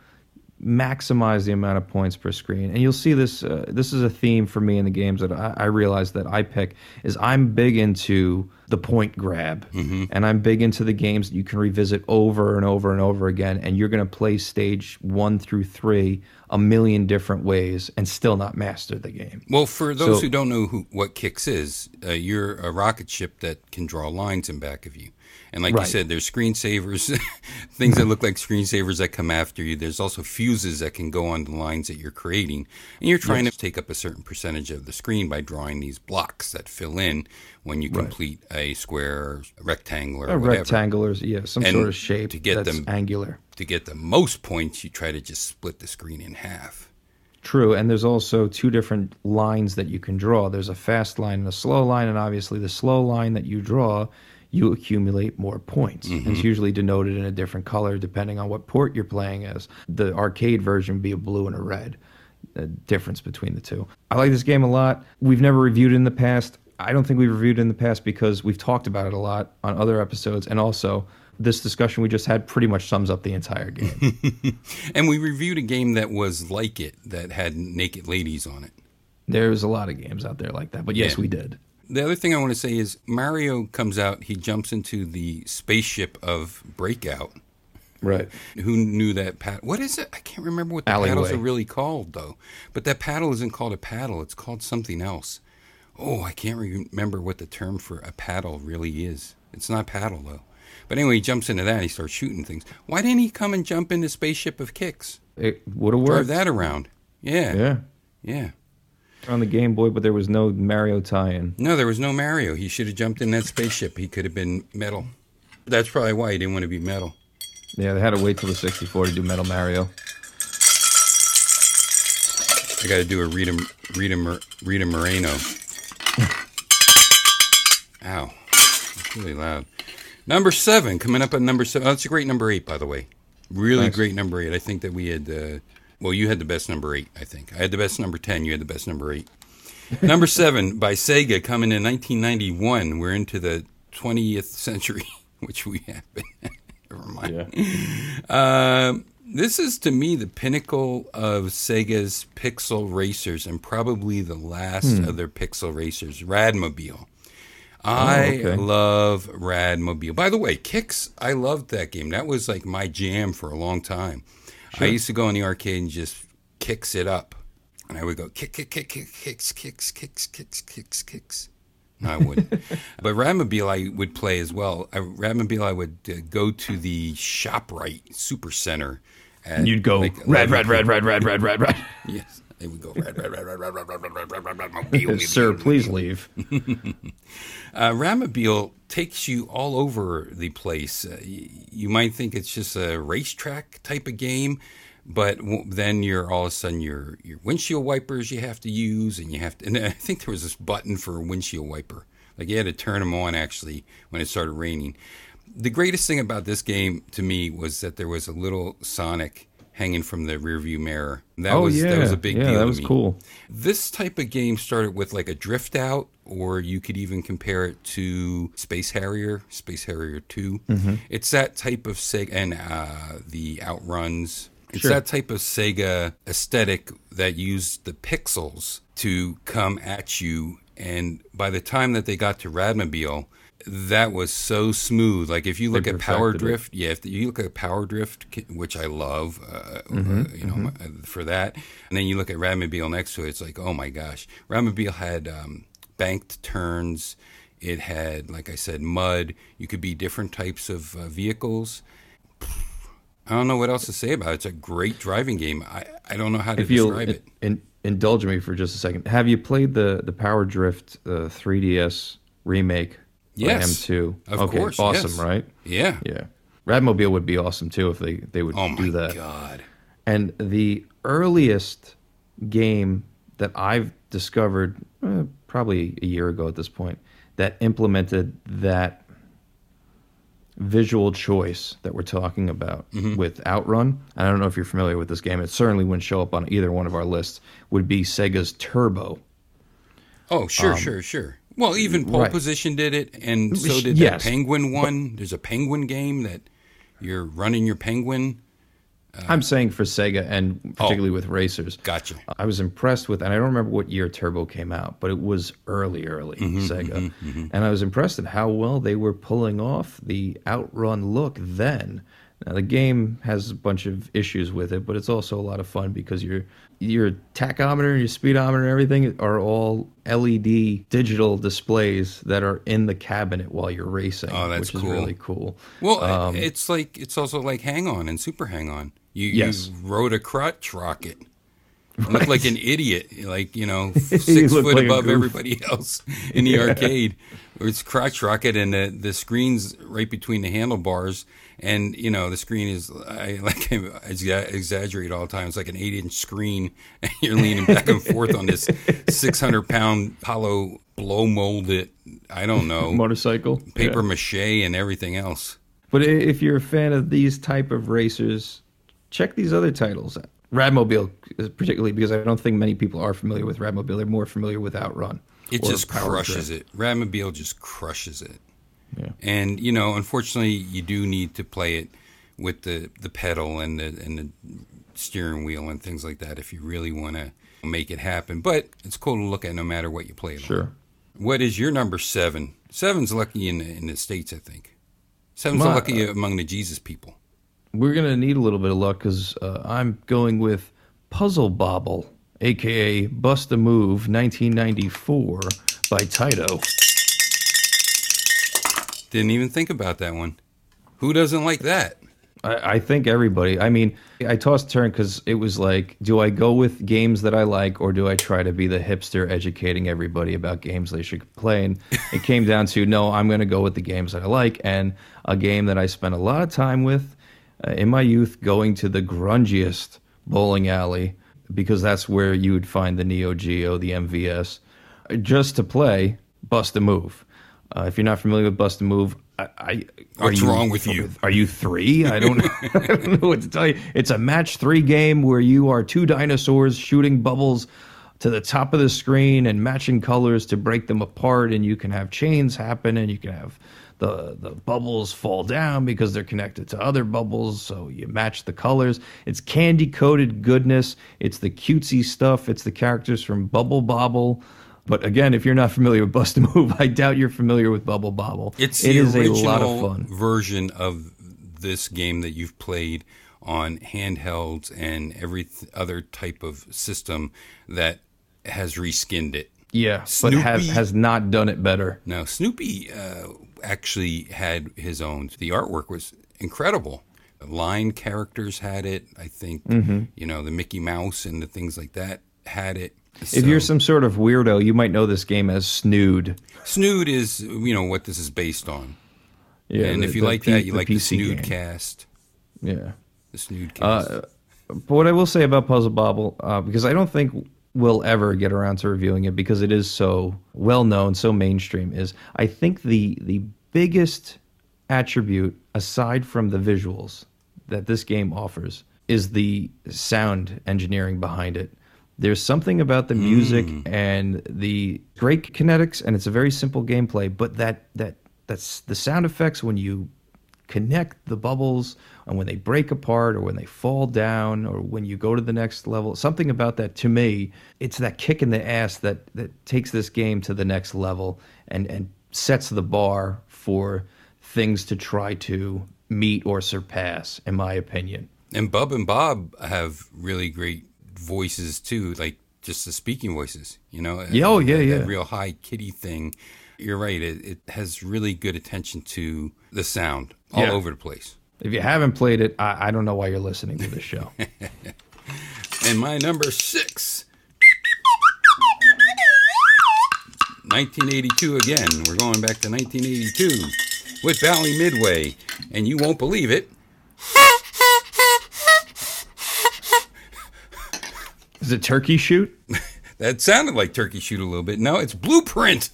maximize the amount of points per screen. And you'll see this. Uh, this is a theme for me in the games that I, I realize that I pick is I'm big into the point grab. Mm-hmm. And I'm big into the games that you can revisit over and over and over again. And you're going to play stage one through three a million different ways and still not master the game. Well, for those So- who don't know who, what Qix is, uh, you're a rocket ship that can draw lines in back of you. And like you said, there's screensavers, (laughs) things that look like screensavers that come after you. There's also fuses that can go on the lines that you're creating. And you're trying to take up a certain percentage of the screen by drawing these blocks that fill in when you complete a square, a rectangle, or A whatever. rectangle yeah, some And sort of shape to get that's them- angular. To get the most points, you try to just split the screen in half. True, and there's also two different lines that you can draw. There's a fast line and a slow line, and obviously the slow line that you draw, you accumulate more points. And It's mm-hmm. usually denoted in a different color depending on what port you're playing as. The arcade version would be a blue and a red. The difference between the two. I like this game a lot. We've never reviewed it in the past. I don't think we've reviewed it in the past because we've talked about it a lot on other episodes, and also this discussion we just had pretty much sums up the entire game. (laughs) And we reviewed a game that was like it, that had naked ladies on it. There's a lot of games out there like that, but yes, Yeah. we did. The other thing I want to say is Mario comes out, he jumps into the spaceship of Breakout. Right. Who knew that pad? What is it? I can't remember what the paddles are really called, though. But that paddle isn't called a paddle, it's called something else. Oh, I can't re- remember what the term for a paddle really is. It's not paddle, though. But anyway, he jumps into that and he starts shooting things. Why didn't he come and jump into spaceship of Qix? It would have Drive that around. Yeah. Yeah. Yeah. On the Game Boy, but there was no Mario tie-in. No, there was no Mario. He should have jumped in that spaceship. He could have been metal. That's probably why he didn't want to be metal. Yeah, they had to wait till the 64 to do Metal Mario. I got to do a Rita Rita Rita Moreno. (laughs) Ow, that's really loud. Number seven coming up at number seven. Oh, that's a great number eight, by the way. Really Thanks. great number eight. I think that we had. Uh, well, you had the best number eight. I think I had the best number ten. You had the best number eight. (laughs) number seven by Sega coming in 1991. We're into the 20th century, (laughs) which we have been. (laughs) Never mind. Um, this is to me the pinnacle of Sega's pixel racers and probably the last of their pixel racers, Radmobile. I okay. love Radmobile. By the way, Qix, I loved that game. That was like my jam for a long time. I used to go in the arcade and just kicks it up. And I would go kick, kick, kick, kick, kicks, kicks, kicks, kicks, kicks, kicks. No, I wouldn't. (laughs) but Radmobile I would play as well. I, Radmobile I would uh, go to the ShopRite Super Center. at, You'd go like, red, 11 red, red, red, red, red, red, (laughs) red. Yes, they would go Sir, please leave. Uh, Radmobile takes you all over the place. Uh, y- you might think it's just a racetrack type of game, but w- then you're all of a sudden your your windshield wipers you have to use, and you have to. And I think there was this button for a windshield wiper, like you had to turn them on actually when it started raining. The greatest thing about this game to me was that there was a little Sonic hanging from the rearview mirror. That oh, was yeah. that was a big yeah, deal. that to was me. cool. This type of game started with like a drift out, or you could even compare it to Space Harrier, Space Harrier 2. Mm-hmm. It's that type of Sega, and uh, the Outruns. It's Sure. that type of Sega aesthetic that used the pixels to come at you. And by the time that they got to Radmobile, that was so smooth. Like if you look at Power perfected it. Drift, yeah, if you look at Power Drift, which I love, uh, Mm-hmm, uh, you know, uh, for that, and then you look at Radmobile next to it, it's like, oh my gosh, Radmobile had um, banked turns. It had, like I said, mud. You could be different types of uh, vehicles. I don't know what else to say about it. It's a great driving game. I, I don't know how to If describe it. in, indulge me for just a second, have you played the the Power Drift uh, 3DS remake? For Yes. M2. Of okay, course, awesome, yes. right? Yeah. Yeah. Radmobile would be awesome too if they they would Oh do that. Oh god. And the earliest game that I've discovered, uh, probably a year ago at this point, that implemented that visual choice that we're talking about Mm-hmm. with Outrun. I don't know if you're familiar with this game. It certainly wouldn't show up on either one of our lists. Would be Sega's Turbo. Oh, sure, sure, sure. Well, even Pole right. Position did it, and so did Yes, the Penguin one. There's a Penguin game that you're running your penguin. Uh, I'm saying for Sega and particularly oh, with racers. Gotcha. I was impressed with, and I don't remember what year Turbo came out, but it was early, early Mm-hmm, Sega, mm-hmm, mm-hmm. and I was impressed at how well they were pulling off the outrun look then. Now the game has a bunch of issues with it, but it's also a lot of fun because your your tachometer and your speedometer and everything are all LED digital displays that are in the cabinet while you're racing, Oh, that's which is really cool. Well, um, it's like it's also like Hang On and Super Hang On. You, Yes. you rode a crotch rocket. You Look like an idiot, like you know, (laughs) six foot like above everybody else in the (laughs) arcade. It's crotch rocket, and the the screen's right between the handlebars, and you know the screen is I (laughs) like I exaggerate all the time. It's like an eight inch screen, (laughs) and you're leaning back and forth on this six hundred pound hollow blow molded. I don't know Motorcycle paper Yeah. mache and everything else. But if you're a fan of these type of racers, check these other titles out. Radmobile, particularly because I don't think many people are familiar with Radmobile. They're more familiar with Outrun. It just crushes Trip. it. Radmobile just crushes it. Yeah. And you know, unfortunately, you do need to play it with the the pedal and the and the steering wheel and things like that if you really want to make it happen. But it's cool to look at no matter what you play it on. Sure. What is your number seven? Seven's lucky in the, in the states, I think. Seven's My- lucky among the Jesus people. We're gonna need a little bit of luck because uh, I'm going with Puzzle Bobble, aka Bust a Move, 1994 by Taito. Didn't even think about that one. Who doesn't like that? I, I think everybody. I mean, I tossed turn because it was like, do I go with games that I like, or do I try to be the hipster educating everybody about games they should play? And (laughs) it came down to no, I'm going to go with the games that I like, and a game that I spent a lot of time with uh, in my youth, going to the grungiest bowling alley because that's where you would find the Neo Geo, the MVS, just to play Bust a Move. Uh, if you're not familiar with Bust a Move, I, I What's wrong with you? Are you three? I don't, (laughs) I don't know what to tell you. It's a match three game where you are two dinosaurs shooting bubbles to the top of the screen and matching colors to break them apart, and you can have chains happen, and you can have the the bubbles fall down because they're connected to other bubbles, so you match the colors. It's candy coated goodness. It's the cutesy stuff. It's the characters from Bubble Bobble. But again, if you're not familiar with Bust a Move, (laughs) I doubt you're familiar with Bubble Bobble. It's It the is original a lot of fun. version of this game that you've played on handhelds and every th- other type of system that has reskinned it. Yeah, but have, has not done it better. Now, Snoopy uh, actually had his own. The artwork was incredible. The line characters had it. I think Mm-hmm. you know the Mickey Mouse and the things like that had it. If you're some sort of weirdo, you might know this game as Snood. Snood is you know what this is based on. Yeah, and the- if you like P- that, you the like the PC Snood game. cast. Yeah. The Snood cast. Uh, but what I will say about Puzzle Bobble, uh, because I don't think we'll ever get around to reviewing it because it is so well known, so mainstream, is I think the the biggest attribute aside from the visuals that this game offers is the sound engineering behind it. There's something about the music hmm. and the great kinetics, and it's a very simple gameplay. But that that that's the sound effects when you connect the bubbles and when they break apart or when they fall down or when you go to the next level something about that to me it's that kick in the ass that that takes this game to the next level and and sets the bar for things to try to meet or surpass in my opinion And Bub and Bob have really great voices too, like just the speaking voices. You know, Yeah, oh, yeah, that, yeah. That real high kitty thing. You're right. It, it has really good attention to the sound all Yeah. over the place. if you haven't played it i, I don't know why you're listening to this show (laughs) And my number six. 1982 again. We're going back to 1982 with Bally Midway. And you won't believe it. is it turkey shoot (laughs) That sounded like Turkey Shoot a little bit. No, it's Blueprint.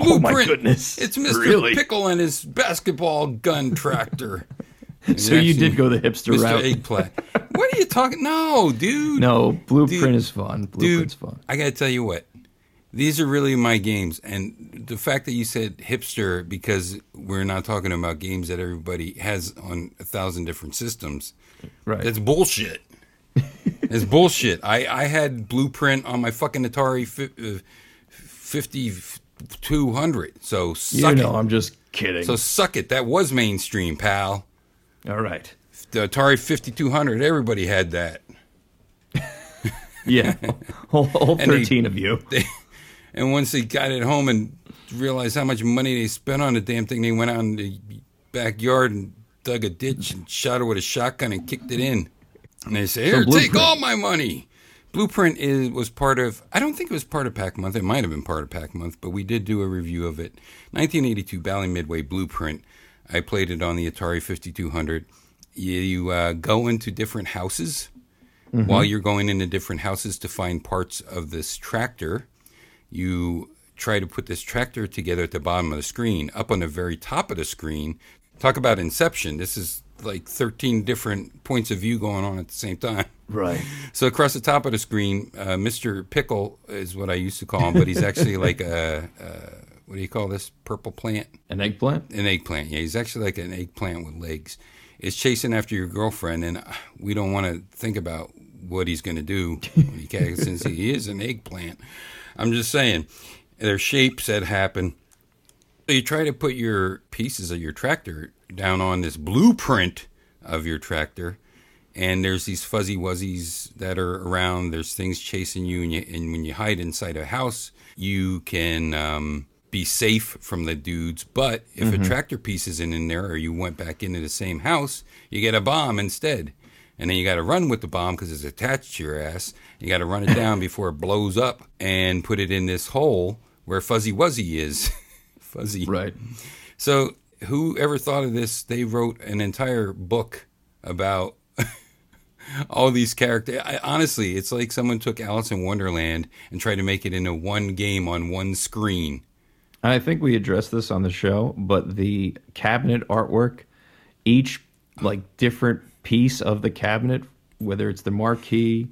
Oh, my Blueprint. goodness. It's Mr. Really? Pickle and his basketball gun tractor. (laughs) so you did go the hipster Mr. route Eggplant. what are you talking? No, dude. no blueprint Dude, is fun dude. blueprint's fun I got to tell you what. These are really my games, and the fact that you said hipster because we're not talking about games that everybody has on a thousand different systems. Right. That's bullshit. It's bullshit. I, I had Blueprint on my fucking Atari fi- uh, 5200. So you know, it. I'm just kidding. So suck it. That was mainstream, pal. All right. The Atari 5200, everybody had that. (laughs) Yeah. all all And they- 13 of you. And once they got it home and realized how much money they spent on the damn thing, they went out in the backyard and dug a ditch and shot it with a shotgun and kicked it in. And they say, "Here, take all my money." Blueprint is was part of. I don't think it was part of Pack Month. It might have been part of Pack Month, but we did do a review of it. 1982 Bally Midway Blueprint. I played it on the Atari 5200. You, you uh, go into different houses while you're going into different houses to find parts of this tractor you try to put this tractor together at the bottom of the screen. Up on the very top of the screen, talk about inception. This is like 13 different points of view going on at the same time. Right. (laughs) So across the top of the screen, uh, Mr. Pickle is what I used to call him, but he's actually like a, uh, what do you call this? Purple plant? An eggplant? An eggplant. Yeah, he's actually like an eggplant with legs. Is chasing after your girlfriend, and uh, we don't want to think about what he's going to do when he catches, since he (laughs) is an eggplant. I'm just saying, there's shapes that happen. So you try to put your pieces of your tractor down on this blueprint of your tractor, and there's these fuzzy wuzzies that are around. There's things chasing you, and, you, and when you hide inside a house, you can um, be safe from the dudes. But if a tractor piece isn't in there, or you went back into the same house, you get a bomb instead. And then you got to run with the bomb because it's attached to your ass. You got to run it (laughs) down before it blows up and put it in this hole where Fuzzy Wuzzy is. (laughs) Fuzzy. Right. So, whoever thought of this? They wrote an entire book about (laughs) all these characters. I, honestly, it's like someone took Alice in Wonderland and tried to make it into one game on one screen. I think we addressed this on the show, but the cabinet artwork, each like different piece of the cabinet, whether it's the marquee,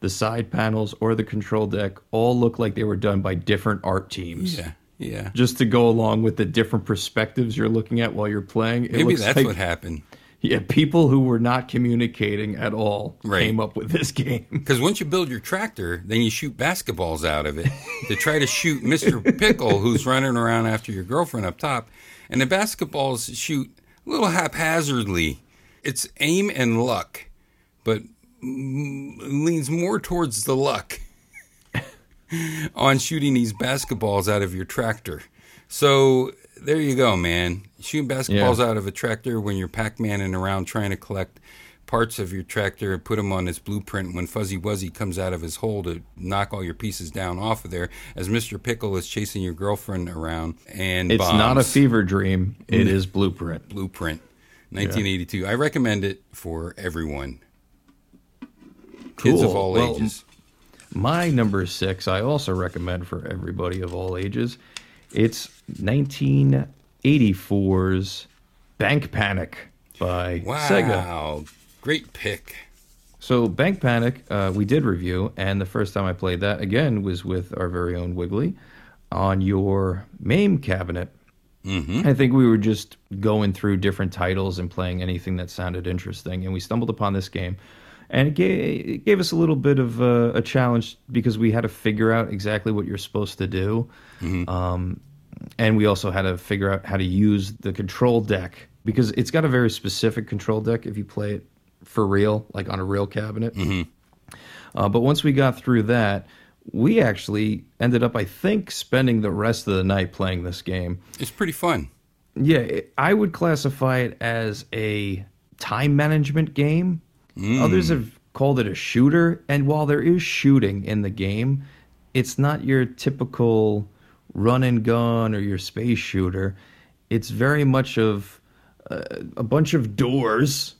the side panels, or the control deck, all look like they were done by different art teams. Yeah, yeah. Just to go along with the different perspectives you're looking at while you're playing. It Maybe that's like, what happened. Yeah, people who were not communicating at all Right. came up with this (laughs) game. Because once you build your tractor, then you shoot basketballs out of it to try to shoot Mr. Pickle, who's running around after your girlfriend up top. And the basketballs shoot a little haphazardly. It's aim and luck, but leans more towards the luck (laughs) on shooting these basketballs out of your tractor. So there you go, man. Shooting basketballs out of a tractor when you're Pac-Maning around trying to collect parts of your tractor and put them on this blueprint. When Fuzzy Wuzzy comes out of his hole to knock all your pieces down off of there, as Mr. Pickle is chasing your girlfriend around and It's not a fever dream. It mm. is blueprint. Blueprint, 1982. I recommend it for everyone. Kids of all Well, ages. My number six, I also recommend for everybody of all ages. It's 1984's Bank Panic by Sega. Wow, great pick. So Bank Panic, uh, we did review, and the first time I played that again was with our very own Wiggly on your MAME cabinet. Mm-hmm. I think we were just going through different titles and playing anything that sounded interesting, and we stumbled upon this game, and it gave, it gave us a little bit of uh, a challenge because we had to figure out exactly what you're supposed to do, um, and we also had to figure out how to use the control deck because it's got a very specific control deck if you play it for real, like on a real cabinet. Uh, but once we got through that, we actually ended up, I think, spending the rest of the night playing this game. It's pretty fun. Yeah, it, I would classify it as a time management game. Others have called it a shooter, and while there is shooting in the game, it's not your typical run and gun or your space shooter. It's very much of uh, a bunch of doors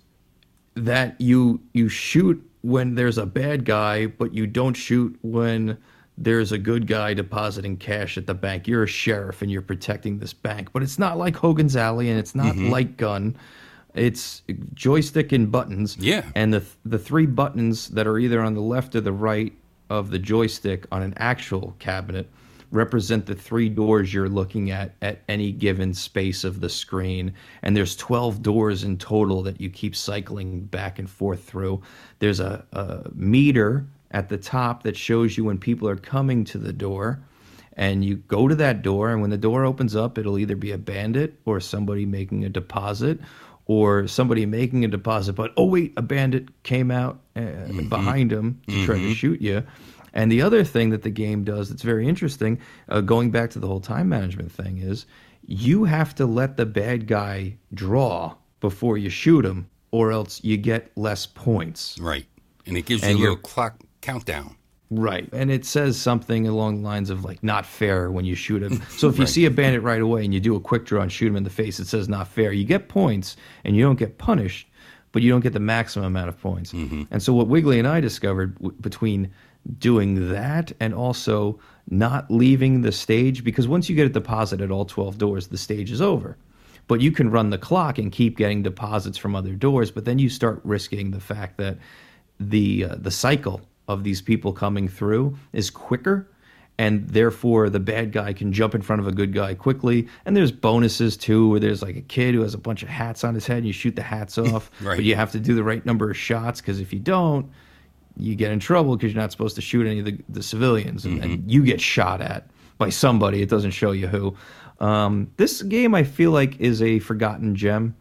that you you shoot when there's a bad guy, but you don't shoot when there's a good guy depositing cash at the bank. You're a sheriff and you're protecting this bank, but it's not like Hogan's Alley and it's not like gun. It's joystick and buttons. Yeah. And the the three buttons that are either on the left or the right of the joystick on an actual cabinet represent the three doors you're looking at at any given space of the screen and there's 12 doors in total that you keep cycling back and forth through there's a, a meter at the top that shows you when people are coming to the door and you go to that door and when the door opens up it'll either be a bandit or somebody making a deposit or somebody making a deposit but oh wait a bandit came out uh, behind him to try to shoot you and the other thing that the game does that's very interesting uh, going back to the whole time management thing is you have to let the bad guy draw before you shoot him or else you get less points Right. And it gives you a little clock countdown. Right. And it says something along the lines of like not fair when you shoot him. (laughs) So if you see a bandit right away and you do a quick draw and shoot him in the face, it says not fair. You get points and you don't get punished, but you don't get the maximum amount of points. And so what Wiggly and I discovered w- between doing that and also not leaving the stage because once you get a deposit at all 12 doors, the stage is over. But you can run the clock and keep getting deposits from other doors, but then you start risking the fact that the uh, the cycle of these people coming through is quicker and therefore the bad guy can jump in front of a good guy quickly. And there's bonuses too where there's like a kid who has a bunch of hats on his head and you shoot the hats (laughs) off Right. but you have to do the right number of shots because if you don't you get in trouble because you're not supposed to shoot any of the, the civilians and, and you get shot at by somebody. It doesn't show you who. Um, this game i feel like is a forgotten gem.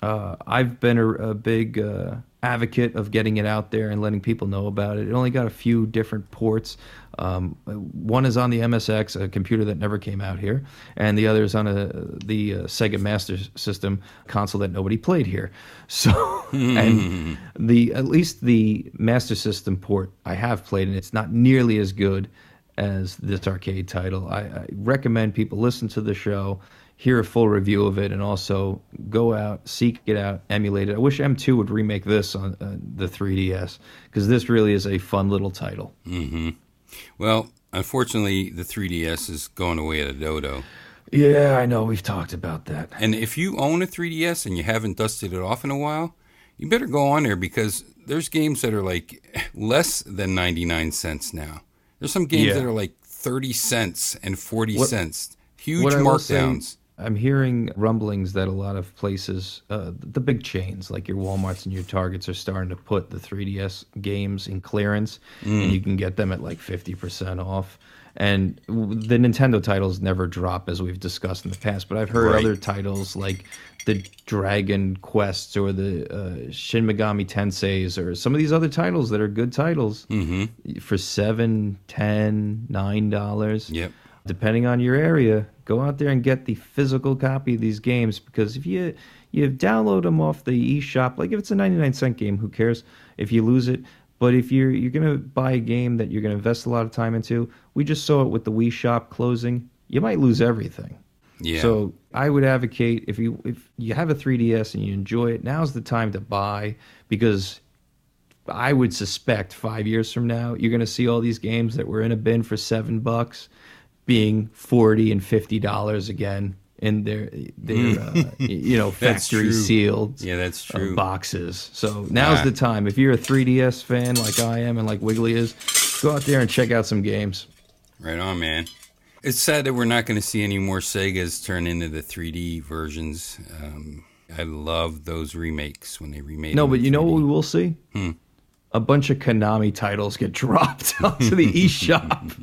Uh, I've been a, a big uh, advocate of getting it out there and letting people know about it. It only got a few different ports. Um, one is on the MSX, a computer that never came out here, and the other is on a the uh, Sega Master System console that nobody played here. (laughs) So, and the at least the Master System port I have played, and it's not nearly as good as this arcade title. I, I recommend people listen to the show, hear a full review of it, and also go out, seek it out, emulate it. I wish M2 would remake this on uh, the 3DS because this really is a fun little title. mm-hmm. Well, unfortunately, the 3DS is going away at a dodo. Yeah, I know. We've talked about that. And if you own a 3DS and you haven't dusted it off in a while, you better go on there because there's games that are like less than 99 cents now. There's some games Yeah. that are like 30 cents and 40 What- cents. Huge markdowns. I'm hearing rumblings that a lot of places, uh, the big chains like your WalMarts and your Targets, are starting to put the 3DS games in clearance, and you can get them at like 50% off. And the Nintendo titles never drop, as we've discussed in the past. But I've heard Right. other titles like the Dragon Quests or the uh, Shin Megami Tenseis or some of these other titles that are good titles for seven, ten, nine dollars Yep. Depending on your area, go out there and get the physical copy of these games because if you you download them off the eShop, like if it's a 99 cent game, who cares if you lose it? But if you're you're gonna buy a game that you're gonna invest a lot of time into, we just saw it with the Wii Shop closing. You might lose everything. Yeah. So I would advocate if you if you have a 3DS and you enjoy it, now's the time to buy because I would suspect five years from now you're going to see all these games that were in a bin for seven bucks being forty and fifty dollars again in their their uh, you know (laughs) factory true. sealed Yeah, that's uh, true. boxes. So now's Ah. the time. If you're a 3DS fan like I am and like Wiggly is, go out there and check out some games. Right on, man. It's sad that we're not going to see any more Segas turn into the 3D versions. Um, I love those remakes when they remade. No, but you know 3D. what we will see? A bunch of Konami titles get (laughs) dropped onto the (laughs) eShop.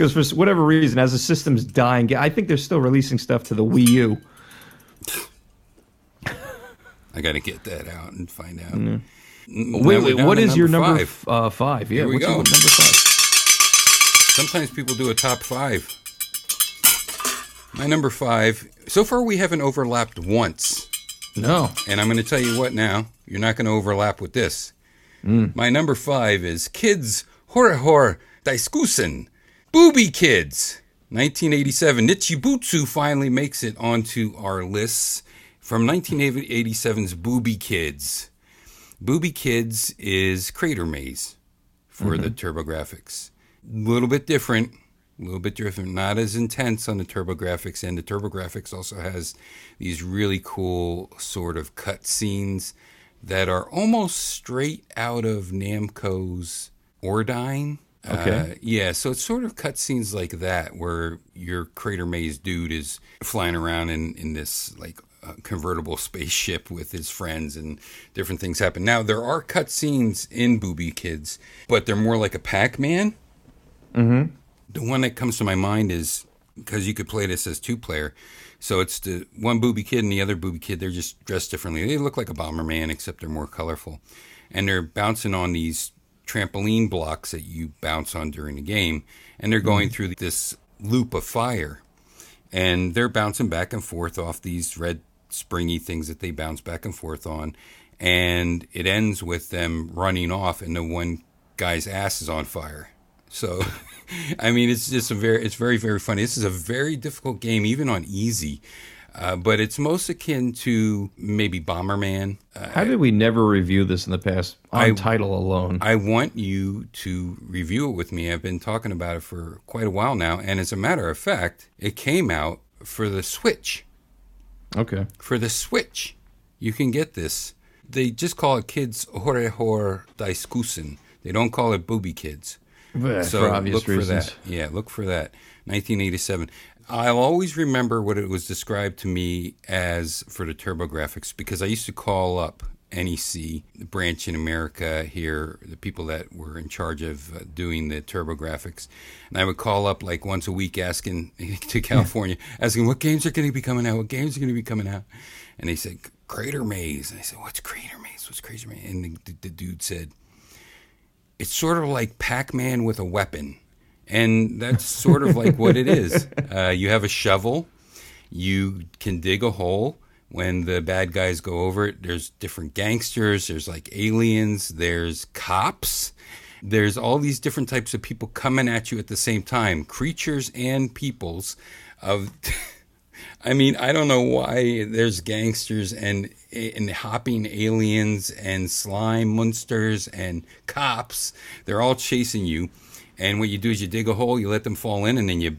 Because for whatever reason, as the system's dying, I think they're still releasing stuff to the Wii U. (laughs) I got to get that out and find out. Mm-hmm. Wait, wait, what is your number five. f- uh, five? Yeah, Here we what's your go. number five? Sometimes people do a top five. My number five. So far, we haven't overlapped once. No. And I'm going to tell you what now. You're not going to overlap with this. Mm. My number five is Kids Horror Horror. Booby Kids. 1987. Nichibutsu finally makes it onto our lists from 1987's Booby Kids. Booby Kids is Crater Maze for the mm-hmm. TurboGrafx. A little bit different, a little bit different, not as intense on the TurboGrafx end. The TurboGrafx also has these really cool sort of cut scenes that are almost straight out of Namco's Ordyne. Okay. Uh, yeah, so it's sort of cutscenes like that where your Crater Maze dude is flying around in, in this like uh, convertible (laughs) spaceship with his friends and different things happen. Now, there are cutscenes in Booby Kids, but they're more like a Pac Man. Mm-hmm. The one that comes to my mind is because you could play this as two player. So it's the one booby kid and the other booby kid. They're just dressed differently. They look like a Bomberman, except they're more colorful. And they're bouncing on these trampoline blocks that you bounce on during the game. And they're going mm-hmm. through this loop of fire. And they're bouncing back and forth off these red springy things that they bounce back and forth on. And it ends with them running off, and the one guy's ass is on fire. So, (laughs) I mean, it's just a very, it's very, very funny. This is a very difficult game, even on easy, uh, but it's most akin to maybe Bomberman. Uh, How did we never review this in the past on I- title alone? I want you to review it with me. I've been talking about it for quite a while now, and as a matter of fact, it came out for the Switch. okay. For the Switch, you can get this. They just call it Kids Horror Daisakusen. They don't call it Booby Kids. So for obvious look reasons. for that. Yeah, look for that. 1987. I'll always remember what it was described to me as for the TurboGrafx because I used to call up NEC, the branch in America here, the people that were in charge of uh, doing the TurboGrafx, and I would call up like once a week asking (laughs) to California, asking what games are going to be coming out, what games are going to be coming out, and they said Crater Maze, and I said what's Crater Maze, what's Crater Maze, and the, the dude said it's sort of like Pac-Man with a weapon, and that's sort of like what it is. (laughs) Uh, you have a shovel, you can dig a hole. When the bad guys go over it, there's different gangsters, there's like aliens, there's cops, there's all these different types of people coming at you at the same time, creatures and peoples. Of, (laughs) I mean, I don't know why there's gangsters and and hopping aliens and slime monsters and cops. They're all chasing you, and what you do is you dig a hole, you let them fall in, and then you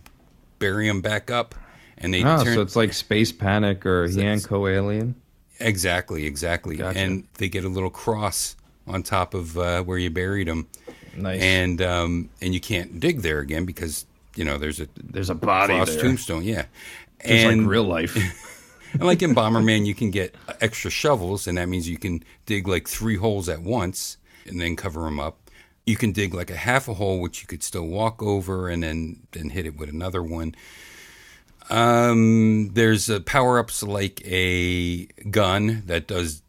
bury them back up, and they Ah, turn. so it's like Space Panic or Heiankyo Alien. Exactly, exactly. Gotcha. And they get a little cross on top of uh, where you buried them, Nice. and um, and you can't dig there again because you know there's a There's a body cross there. tombstone. Yeah, Just and like real life. (laughs) and like in (laughs) Bomberman, you can get extra shovels, and that means you can dig like three holes at once and then cover them up. You can dig like a half a hole, which you could still walk over, and then then hit it with another one. Um, there's power ups like a gun that does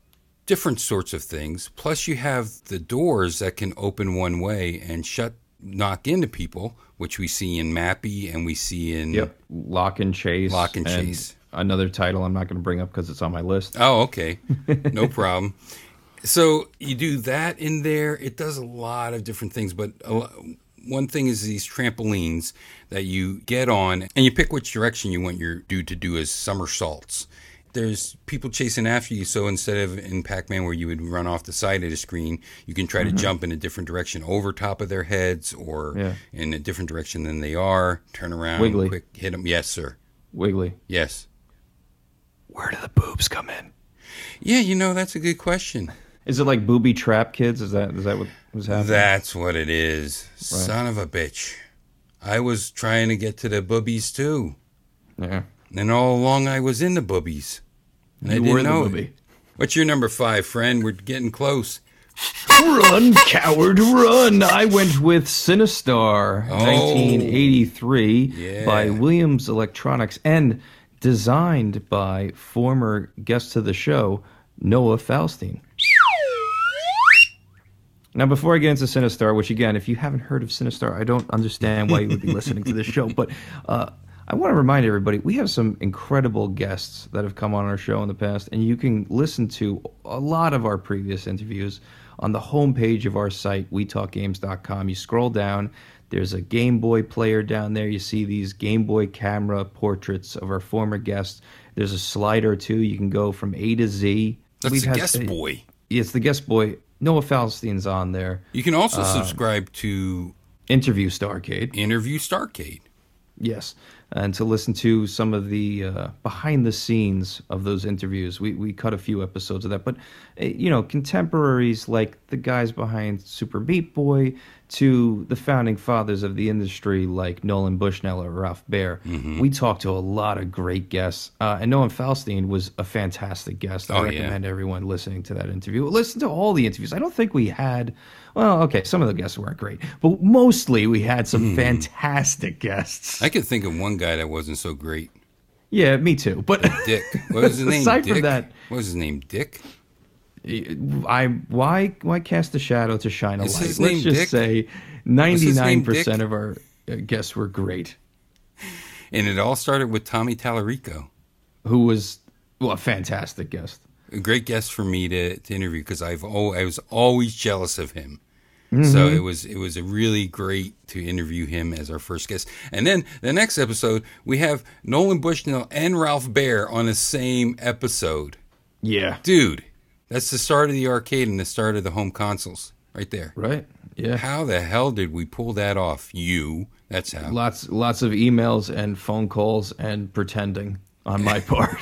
different sorts of things. Plus, you have the doors that can open one way and shut, knock into people, which we see in Mappy and we see in. Yep. Lock and Chase. Lock and Chase. Another title I'm not going to bring up because it's on my list. Oh, okay. No problem. (laughs) So you do that in there. It does a lot of different things, but one thing is these trampolines that you get on, and you pick which direction you want your dude to do as somersaults. There's people chasing after you, so instead of in Pac-Man where you would run off the side of the screen, you can try to mm-hmm. jump in a different direction over top of their heads, or Yeah. in a different direction than they are. Turn around, Wiggly. quick, hit them. Yes, sir. Wiggly. Yes. Where do the boobs come in? Yeah, you know that's a good question. Is it like booby trap kids? Is that is that what was happening? That's what it is. Son of a bitch. I was trying to get to the boobies too. yeah. And all along I was in the boobies. And I You didn't were the know booby. it. What's your number five, friend? We're getting close. Run, coward, run! I went with Sinistar, Oh. 1983, Yeah. by Williams Electronics, and designed by former guest to the show, Noah Falstein. Now, before I get into Sinistar, which again, if you haven't heard of Sinistar, I don't understand why you would be (laughs) listening to this show. But uh, I want to remind everybody we have some incredible guests that have come on our show in the past, and you can listen to a lot of our previous interviews on the homepage of our site, WeTalkGames.com. You scroll down, there's a Game Boy player down there. You see these Game Boy camera portraits of our former guests. There's a slider too. You can go from A to Z. That's We've the had- guest boy. It's the guest boy. Noah Falstein's on there. You can also Uh, subscribe to Interview Starcade. Interview Starcade. Yes. And to listen to some of the uh, behind the scenes of those interviews. We we cut a few episodes of that, but uh, you know, contemporaries like the guys behind Super Meat Boy to the founding fathers of the industry like Nolan Bushnell or Ralph Baer. Mm-hmm. We talked to a lot of great guests, uh, and Noah Falstein was a fantastic guest. I Oh, yeah. recommend everyone listening to that interview. Listen to all the interviews. I don't think we had, well, okay, some of the guests weren't great, but mostly we had some Hmm. fantastic guests. I could think of one guy that wasn't so great. yeah, me too. But Dick. What was his (laughs) name? Aside Dick? from that, What was his name? Dick? I why why cast a shadow to shine a Is light? Let's just Dick? say ninety nine percent of our uh, guests were great. And it all started with Tommy Tallarico. Who was well a fantastic guest. A great guest for me to, to interview because I've oh I was always jealous of him. Mm-hmm. So it was it was a really great to interview him as our first guest. And then the next episode we have Nolan Bushnell and Ralph Baer on the same episode. Yeah. Dude, that's the start of the arcade and the start of the home consoles right there. Right. Yeah. How the hell did we pull that off? You. That's how. Lots lots of emails and phone calls and pretending on my (laughs) part.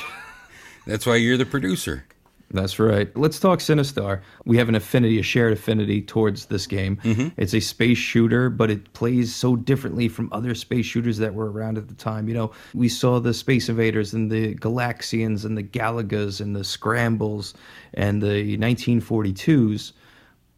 That's why you're the producer. That's right. Let's talk Sinistar. We have an affinity, a shared affinity towards this game. Mm-hmm. It's a space shooter, but it plays so differently from other space shooters that were around at the time. You know, we saw the Space Invaders and the Galaxians and the Galagas and the Scrambles and the 1942s,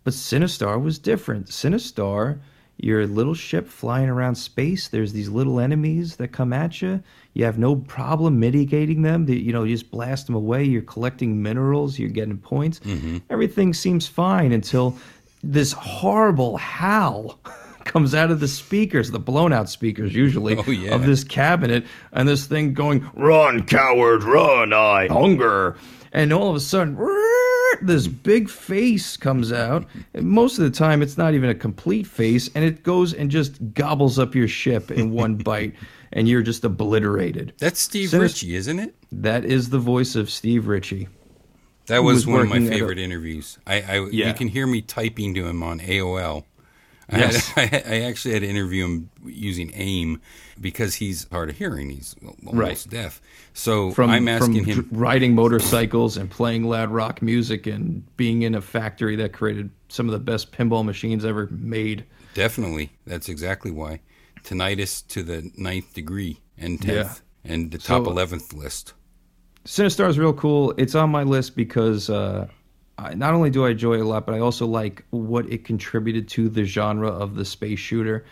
but Sinistar was different. Sinistar, you're a little ship flying around space. There's these little enemies that come at you. You have no problem mitigating them. You know, you just blast them away. You're collecting minerals. You're getting points. Mm-hmm. Everything seems fine until this horrible howl (laughs) comes out of the speakers, the blown out speakers usually Oh, yeah. of this cabinet, and this thing going, "Run, coward, run! I hunger!" And all of a sudden, (laughs) this big face comes out. And most of the time, it's not even a complete face, and it goes and just gobbles up your ship in one (laughs) bite, and you're just obliterated. That's Steve Ritchie, isn't it? That is the voice of Steve Ritchie. That was, was one of my at a- favorite interviews. I, I Yeah. you can hear me typing to him on AOL. I, Yes. had, (laughs) I, I actually had to interview him using AIM because he's hard of hearing. He's almost Right. deaf. So From, I'm asking from him. riding motorcycles and playing loud rock music and being in a factory that created some of the best pinball machines ever made. Definitely, that's exactly why. Tinnitus to the ninth degree and tenth, Yeah. and the top So- eleventh list. Sinistar is real cool. It's on my list because uh, I, not only do I enjoy it a lot, but I also like what it contributed to the genre of the space shooter.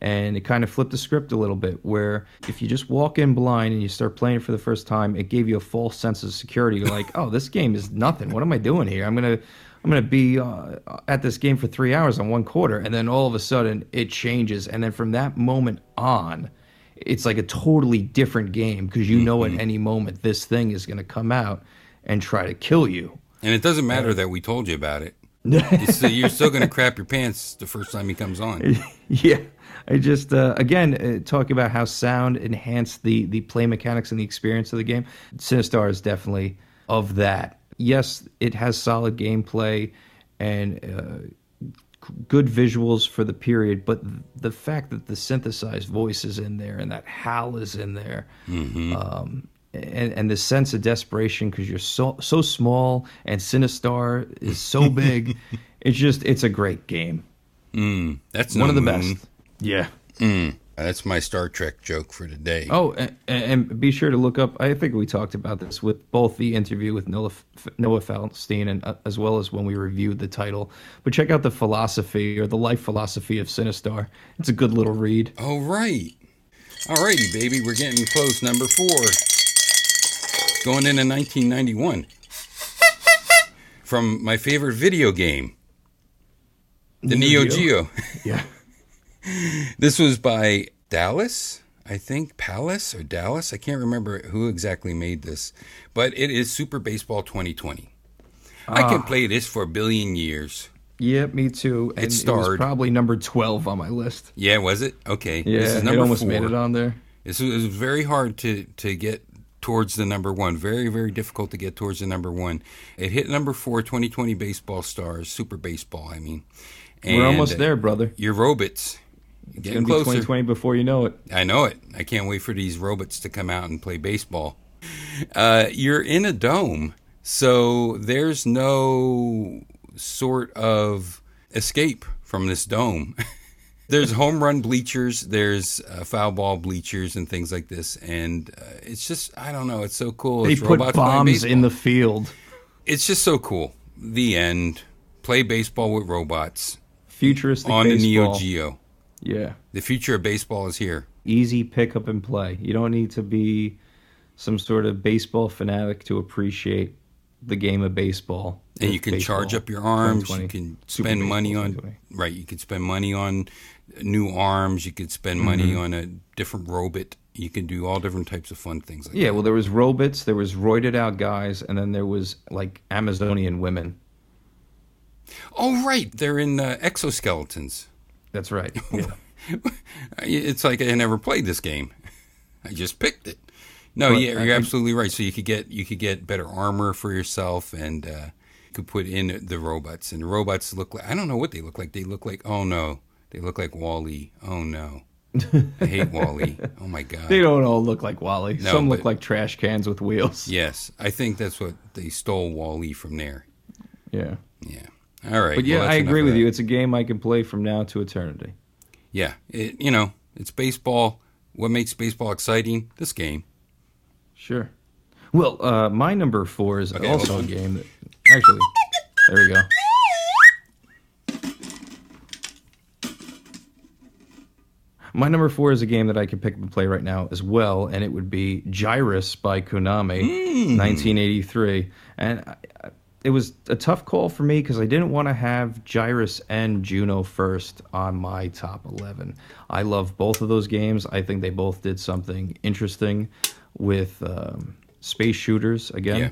And it kind of flipped the script a little bit, where if you just walk in blind and you start playing it for the first time, it gave you a false sense of security. You're like, (laughs) oh, this game is nothing. What am I doing here? I'm gonna, I'm gonna be uh, at this game for three hours on one quarter, and then all of a sudden it changes, and then from that moment on, it's like a totally different game because you know at any moment this thing is going to come out and try to kill you. And it doesn't matter that we told you about it. (laughs) You're still going to crap your pants the first time he comes on. (laughs) yeah, I just uh, again uh, talk about how sound enhanced the the play mechanics and the experience of the game. Sinistar is definitely of that. Yes, it has solid gameplay and uh, good visuals for the period, but the fact that the synthesized voice is in there and that howl is in there, um, and, and the sense of desperation because you're so so small and Sinistar is so (laughs) big, it's just it's a great game. That's One no of the moon. best. Yeah. That's my Star Trek joke for today. Oh, and, and be sure to look up. I think we talked about this with both the interview with Noah, Noah Falstein and uh, as well as when we reviewed the title. But check out the philosophy or the life philosophy of Sinistar. It's a good little read. Oh, right. Alrighty, baby. We're getting close. Number four. Going into 1991. From my favorite video game, the Neo, Neo Geo. Geo. Yeah. (laughs) This was by Dallas, I think. Palace or Dallas? I can't remember who exactly made this. But it is Super Baseball 2020. I Ah. can play this for a billion years. Yeah, me too. And it, was starred- probably number twelve on my list. Yeah, was it? Okay. Yeah, this is it number almost four. made it on there. It's, it was very hard to, to get towards the number one. Very, very difficult to get towards the number one. It hit number four, 2020 Baseball Stars, Super Baseball, I mean. We're almost there, brother. Your robots. It's Getting gonna be closer. 2020 before you know it. I know it. I can't wait for these robots to come out and play baseball. Uh, you're in a dome, so there's no sort of escape from this dome. (laughs) there's home run bleachers, there's uh, foul ball bleachers, and things like this, and uh, it's just I don't know. It's so cool. They it's put robots bombs in the field. It's just so cool. The end. Play baseball with robots Futuristic on the. Neo Geo. Yeah. The future of baseball is here. Easy pick up and play. You don't need to be some sort of baseball fanatic to appreciate the game of baseball. and you can baseball charge up your arms. You can spend money on right. You could spend money on new arms. You could spend money Mm-hmm. on a different robot. You can do all different types of fun things. Like Yeah, that. well, there was robots, there was roided out guys, and then there was like Amazonian women. Oh, right. They're in uh, exoskeletons. That's right. (laughs) Yeah. It's like I never played this game. I just picked it. No, But yeah, you're I- absolutely right. So you could get you could get better armor for yourself, and uh, you could put in the robots. And the robots look like I don't know what they look like. They look like oh no, they look like WALL-E. Oh no, I hate WALL-E. (laughs) Oh my god. they don't all look like WALL-E. No, Some look like trash cans with wheels. Yes, I think that's what they stole WALL-E from there. Yeah. Yeah. All right. But yeah, well, I agree with you. It's a game I can play from now to eternity. Yeah. It, you know, it's baseball. What makes baseball exciting? This game. Sure. Well, uh, my number four is Okay, also a (laughs) game that actually. There we go. My number four is a game that I could pick up and play right now as well, and it would be Gyrus by Konami, 1983. And I- it was a tough call for me because I didn't want to have Gyrus and Juno first on my top 11. I love both of those games. I think they both did something interesting with um, space shooters again. Yeah.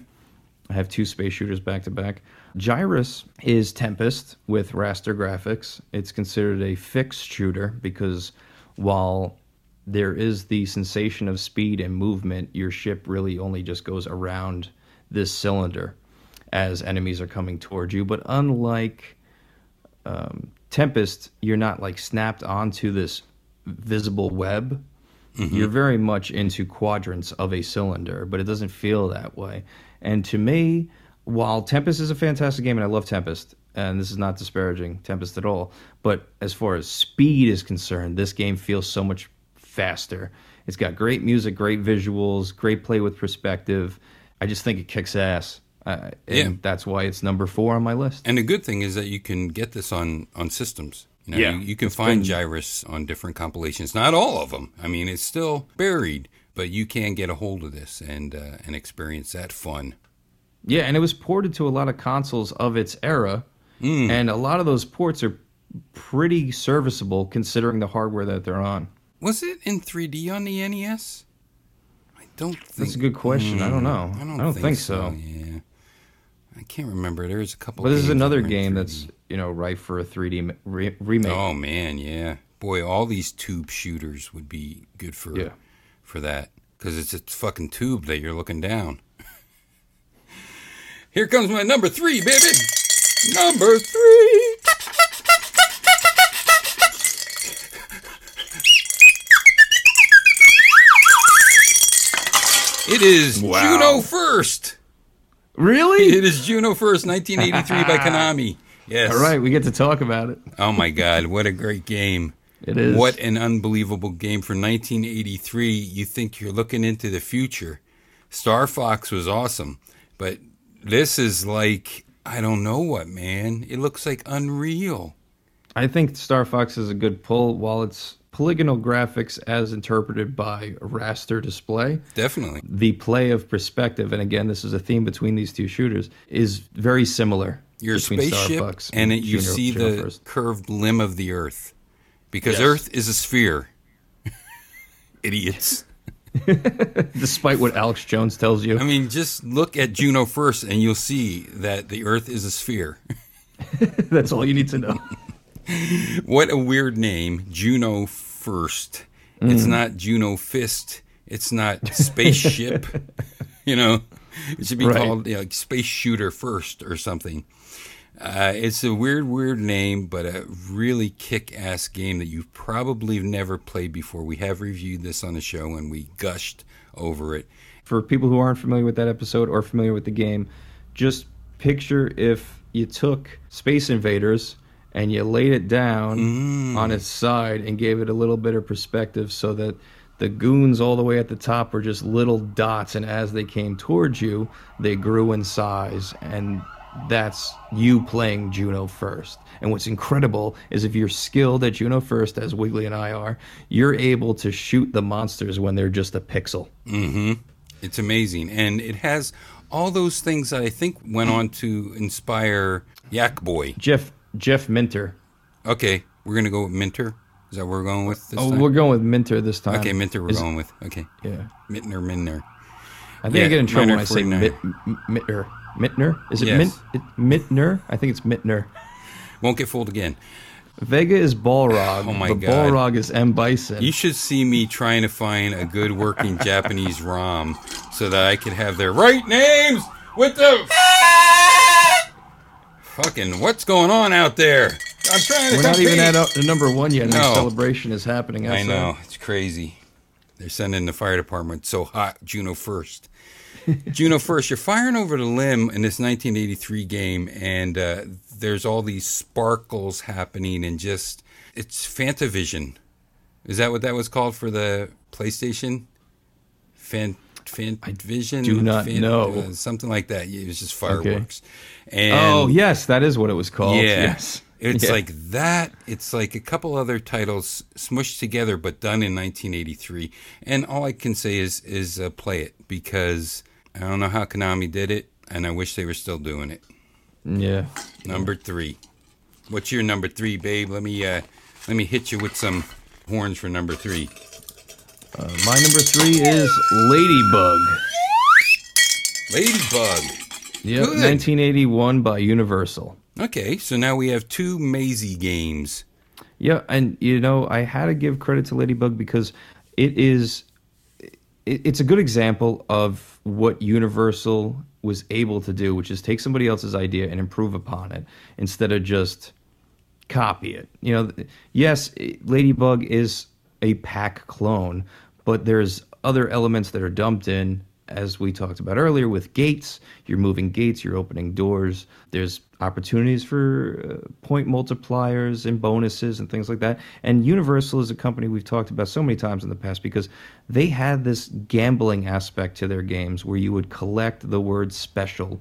I have two space shooters back to back. Gyrus is Tempest with raster graphics. It's considered a fixed shooter because while there is the sensation of speed and movement, your ship really only just goes around this cylinder as enemies are coming towards you. But unlike um, Tempest, you're not like snapped onto this visible web. You're very much into quadrants of a cylinder, but it doesn't feel that way. And to me, while Tempest is a fantastic game, and I love Tempest, and this is not disparaging Tempest at all, but as far as speed is concerned, this game feels so much faster. It's got great music, great visuals, great play with perspective. I just think it kicks ass. Uh, and Yeah. that's why it's number four on my list. And the good thing is that you can get this on on systems. You know, Yeah, you, you can it's find been- Gyrus on different compilations. Not all of them. I mean, it's still buried, but you can get a hold of this and uh, and experience that fun. Yeah, and it was ported to a lot of consoles of its era, and a lot of those ports are pretty serviceable considering the hardware that they're on. Was it in 3D on the NES? I don't think. That's a good question. I don't know. I don't, I don't think, think so. so. Yeah, I can't remember. There's a couple. But this is another game 3D. that's you know ripe for a 3D ma- re- remake. Oh man, yeah. Boy, all these tube shooters would be good for Yeah. for that because it's a fucking tube that you're looking down. (laughs) Here comes my number three, baby. Number three. It is Juno First. Really? It is Juno First, 1983 by Konami. (laughs) Yes. All right, we get to talk about it. Oh my God, what a great game. It is. What an unbelievable game for 1983. You think you're looking into the future. Star Fox was awesome, but this is like, I don't know what, man. It looks like unreal. I think Star Fox is a good pull while it's polygonal graphics as interpreted by raster display. Definitely. The play of perspective, and again, this is a theme between these two shooters, is very similar. You're a between Star spaceship, Fox and it, you Juno- see Juno the First. curved limb of the Earth. Because Yes. Earth is a sphere. (laughs) Idiots. (laughs) Despite what Alex Jones tells you. I mean, just look at Juno first, and you'll see that the Earth is a sphere. (laughs) That's all you need to know. What a weird name, Juno First. It's not Juno Fist. It's not spaceship. (laughs) you know, it should be Right. called you know, like Space Shooter First or something. Uh, it's a weird, weird name, but a really kick-ass game that you've probably never played before. We have reviewed this on the show and we gushed over it. For people who aren't familiar with that episode or familiar with the game, just picture if you took Space Invaders and you laid it down on its side and gave it a little bit of perspective so that the goons all the way at the top were just little dots and as they came towards you they grew in size and that's you playing Juno first. And what's incredible is if you're skilled at Juno first, as Wiggly and I are, you're able to shoot the monsters when they're just a pixel. Mm-hmm. It's amazing, and it has all those things that I think went (clears throat) on to inspire Yak Boy. Jeff Jeff Minter. Okay, we're gonna go with Minter. Is that what we're going with this Oh, time? we're going with Minter this time. okay, Minter. We're Is- going with. Okay, Yeah. Mintner, Mintner. I think Yeah, I get in trouble when I say 49. Mit, M- Mittner. Mittner? Is it Yes. Mint, it? I think it's Mittner. Won't get fooled again. Vega is Balrog. Oh my but God. Balrog is M. Bison. You should see me trying to find a good working Japanese ROM so that I could have their right names with the fucking what's going on out there. I'm trying to We're not even at uh, number one yet. and No. The celebration is happening. I outside. know it's crazy. They're sending the fire department so hot. Juno first. (laughs) Juno first. You're firing over the limb in this 1983 game, and uh, there's all these sparkles happening, and just it's Fantavision. Is that what that was called for the PlayStation? Fan Fantavision. do not know. uh, something like that. It was just fireworks. And Oh, yes, that is what it was called. yeah. Yes. It's Yeah. like that. It's like a couple other titles smushed together, but done in 1983. And all I can say is is uh, play it because I don't know how Konami did it, and I wish they were still doing it. Yeah. Number three. What's your number three, babe? Let me uh, let me hit you with some horns for number three. Uh, my number three is Ladybug. Ladybug. Yep, Good. 1981 by Universal. Okay, so now we have two Maisie games. Yeah, and you know, I had to give credit to Ladybug because it is it, it's a good example of what Universal was able to do, which is take somebody else's idea and improve upon it instead of just copy it. You know, yes, Ladybug is a Pac clone, but there's other elements that are dumped in as we talked about earlier with gates, you're moving gates, you're opening doors. There's opportunities for uh, point multipliers and bonuses and things like that. And Universal is a company we've talked about so many times in the past because they had this gambling aspect to their games where you would collect the word special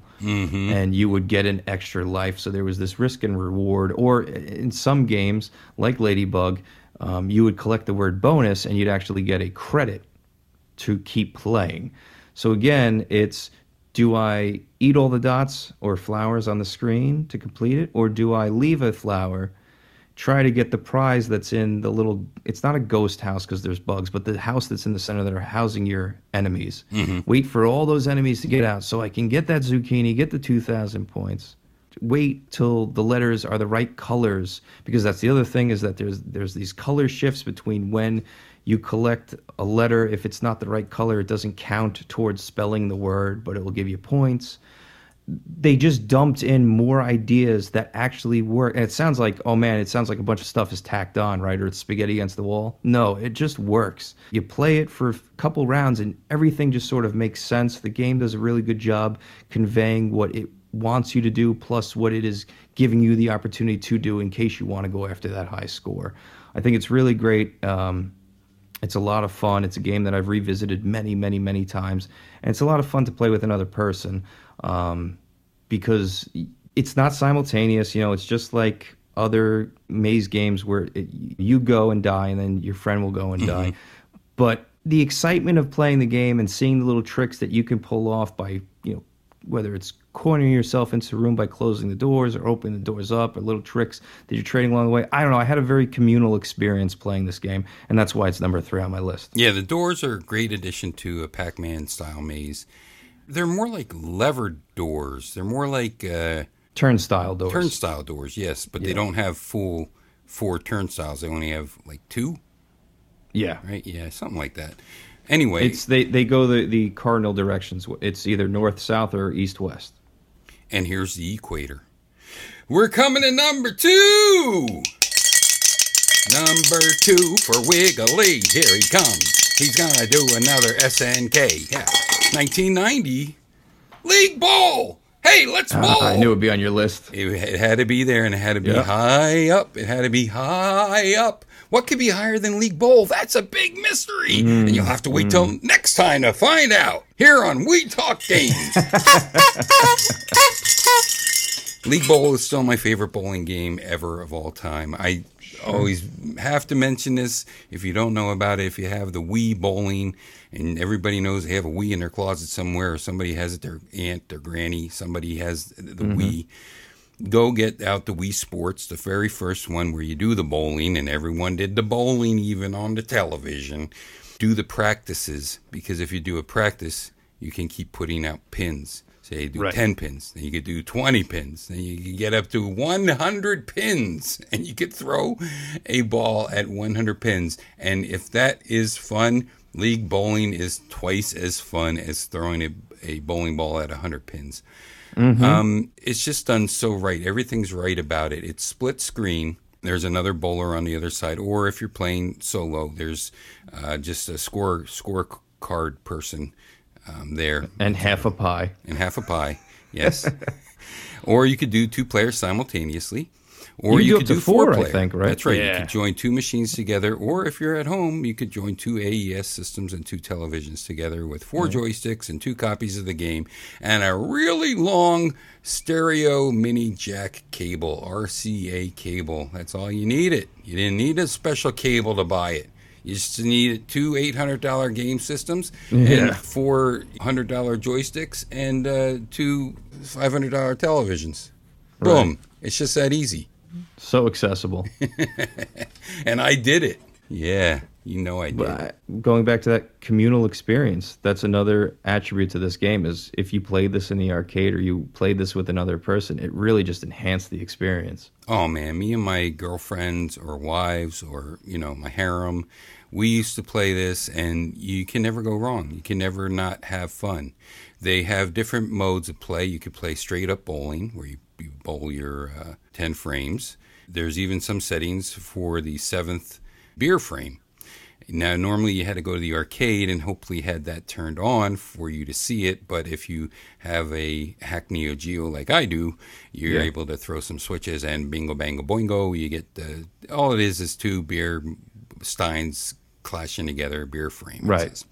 and you would get an extra life. So there was this risk and reward. Or in some games, like Ladybug, um, you would collect the word bonus and you'd actually get a credit to keep playing. So again, it's do I eat all the dots or flowers on the screen to complete it, or do I leave a flower, try to get the prize that's in the little? It's not a ghost house because there's bugs, but the house that's in the center that are housing your enemies. Wait for all those enemies to get out so I can get that zucchini, get the two thousand points. Wait till the letters are the right colors because that's the other thing is that there's there's these color shifts between when you collect a letter. If it's not the right color it doesn't count towards spelling the word but it will give you points. They just dumped in more ideas that actually work. And it sounds like oh man it sounds like a bunch of stuff is tacked on right? Or it's spaghetti against the wall. No it just works. You play it for a couple rounds and everything just sort of makes sense. The game does a really good job conveying what it wants you to do plus what it is giving you the opportunity to do in case you want to go after that high score i think it's really great um, it's a lot of fun. It's a game that I've revisited many, many, many times, and it's a lot of fun to play with another person um, because it's not simultaneous. You know, it's just like other maze games where it, you go and die, and then your friend will go and die. But the excitement of playing the game and seeing the little tricks that you can pull off by, whether it's cornering yourself into a room by closing the doors or opening the doors up or little tricks that you're trading along the way. I don't know. I had a very communal experience playing this game, and that's why it's number three on my list. Yeah, the doors are a great addition to a Pac-Man style maze. They're more like levered doors. They're more like uh, Turnstile doors. turnstile doors, yes, but they don't have full four turnstiles. They only have like two, yeah. right? Yeah, something like that. Anyway, It's they, they go the, the cardinal directions. It's either north, south, or east, west. and here's the equator. We're coming to number two. Number two for Wiggly. Here he comes. He's gonna do another SNK. Yeah. 1990. League Bowl. Hey, let's bowl. Ah, I knew it'd be on your list. It, it had to be there and it had to be Yeah. high up. It had to be high up. What could be higher than League Bowl? That's a big mystery. Mm, and you'll have to wait till next time to find out here on We Talk Games. (laughs) League Bowl is still my favorite bowling game ever of all time. I always have to mention this. If you don't know about it, if you have the Wii bowling, and everybody knows they have a Wii in their closet somewhere, or somebody has it, their aunt, their granny, somebody has the Wii. Go get out the Wii Sports, the very first one where you do the bowling, and everyone did the bowling even on the television. Do the practices because if you do a practice, you can keep putting out pins. Say you do Right. 10 pins, then you could do 20 pins, then you could get up to 100 pins, (laughs) and you could throw a ball at 100 pins. And if that is fun, league bowling is twice as fun as throwing a, a bowling ball at 100 pins. Um, it's just done so right. Everything's right about it. It's split screen. There's another bowler on the other side, or if you're playing solo, there's uh, just a score score card person um, there And half a pie. and half a pie. Yes. (laughs) or you could do two players simultaneously. Or You you, can could do up do to four, I think, right? That's right. You could join two machines together, or if you're at home, you could join two AES systems and two televisions together with four joysticks and two copies of the game and a really long stereo mini jack cable, RCA cable. That's all you needed. You didn't need a special cable to buy it. You just needed two eight hundred dollar game systems Yeah. and four hundred dollar joysticks and uh, two five hundred dollar televisions. Boom! It's just that easy, So accessible. (laughs) and I did it. Yeah, you know I did. But going back to that communal experience, that's another attribute to this game is if you played this in the arcade or you played this with another person, it really just enhanced the experience. Oh man, me and my girlfriends or wives or you know my harem, we used to play this, and you can never go wrong. You can never not have fun. They have different modes of play. You could play straight up bowling, where you, you bowl your uh, ten frames. There's even some settings for the seventh beer frame. Now, normally you had to go to the arcade and hopefully had that turned on for you to see it. But if you have a Hack Neo Geo like I do, you're Yeah. able to throw some switches and bingo, bango, boingo. You get the all it is is two beer steins clashing together, beer frame. Right.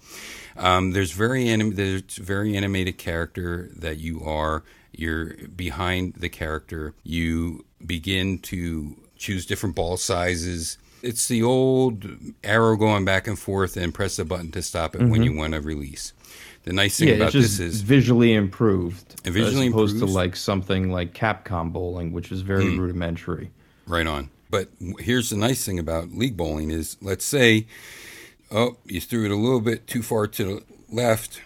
Um, there's very anim- there's very animated character that you are. You're behind the character. You begin to choose different ball sizes. It's the old arrow going back and forth and press the button to stop it when you want to release. The nice thing Mm-hmm. yeah, about this is visually improved. Visually as opposed improved. to like something like Capcom bowling, which is very rudimentary. Right on. But here's the nice thing about league bowling is let's say oh, you threw it a little bit too far to the left,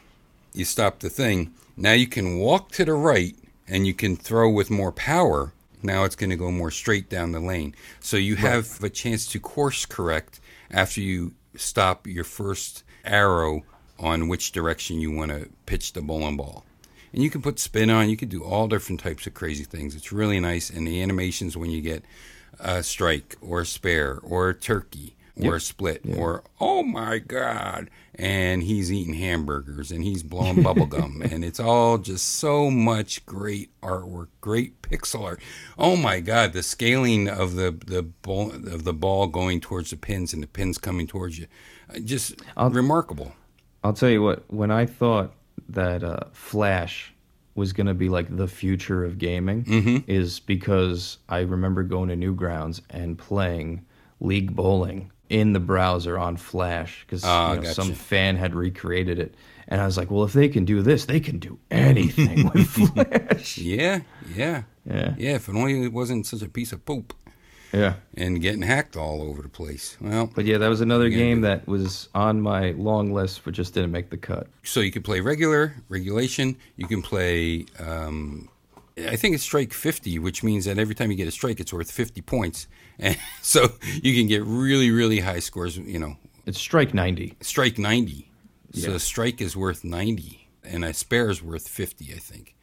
you stopped the thing. Now you can walk to the right and you can throw with more power. Now it's going to go more straight down the lane. So you have a chance to course correct after you stop your first arrow on which direction you want to pitch the bowling ball. And you can put spin on, you can do all different types of crazy things. It's really nice. And the animations when you get a strike or a spare or a turkey or a split or, oh my God. And he's eating hamburgers and he's blowing bubble (laughs) gum. And it's all just so much great artwork, great pixel art. Oh my God. The scaling of the, the ball, of the ball going towards the pins and the pins coming towards you. Uh, Just remarkable. I'll tell you what, when I thought that uh, Flash was going to be like the future of gaming, Mm-hmm. is because I remember going to Newgrounds and playing League Bowling in the browser on Flash because Ah, you know, some fan had recreated it. And I was like, well, if they can do this, they can do anything with (laughs) Flash. Yeah, yeah, Yeah. yeah. If it only wasn't such a piece of poop Yeah. and getting hacked all over the place. Well, But yeah, that was another game that was on my long list, but just didn't make the cut. so you can play regular, regulation. You can play. Um, I think it's strike fifty, which means that every time you get a strike, it's worth fifty points, (laughs) and so you can get really, really high scores. You know, It's Strike 90. strike ninety. So Yeah. a strike is worth ninety, and a spare is worth fifty. I think.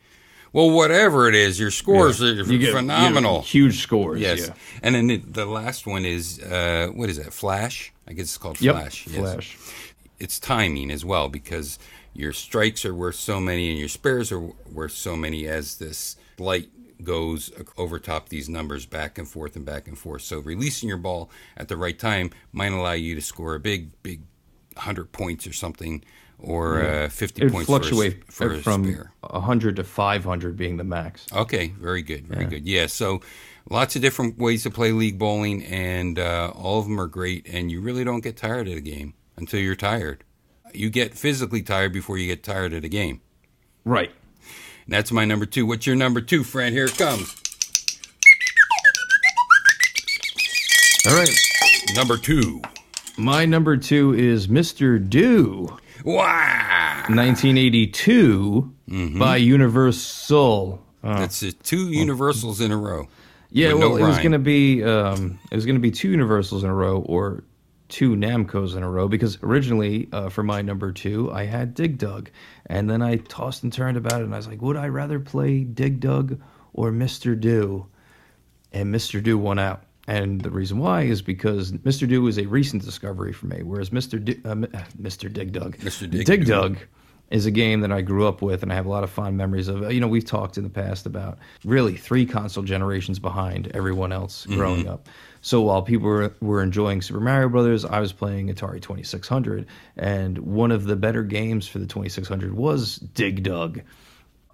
Well, whatever it is, your scores are You get phenomenal. huge scores. yes. Yeah. And then the, the last one is uh, what is that? Flash. I guess it's called Yep. Flash. Yes. Flash. It's timing as well because your strikes are worth so many and your spares are worth so many as this light goes over top these numbers back and forth and back and forth. So releasing your ball at the right time might allow you to score a big, big hundred points or something, or uh, fifty It would points fluctuate for a, for a from spare. 100 to 500 being the max. Okay, very good, very good. Yeah, so lots of different ways to play league bowling, and uh, all of them are great. And you really don't get tired of the game until you're tired. You get physically tired before you get tired of the game. Right. And that's my number two. What's your number two, friend? Here it comes. All right. Number two. My number two is Mr. Do, Wow, 1982 Mm-hmm. by Universal. that's uh, two universals in a row. Yeah, well, no it was going to be um, it was going to be two Universals in a row or two Namcos in a row because originally uh, for my number two I had Dig Dug, and then I tossed and turned about it, and I was like, would I rather play Dig Dug or Mr. Do? And Mr. Do won out. And the reason why is because Mr. Do is a recent discovery for me, whereas Mr. D- uh, uh, Mr. Dig Dug, Mr. Dig Dig Dug. Is a game that I grew up with and I have a lot of fond memories of. You know, we've talked in the past about really three console generations behind everyone else mm-hmm. growing up. So while people were, were enjoying Super Mario Brothers, I was playing Atari 2600. And one of the better games for the 2600 was Dig Dug.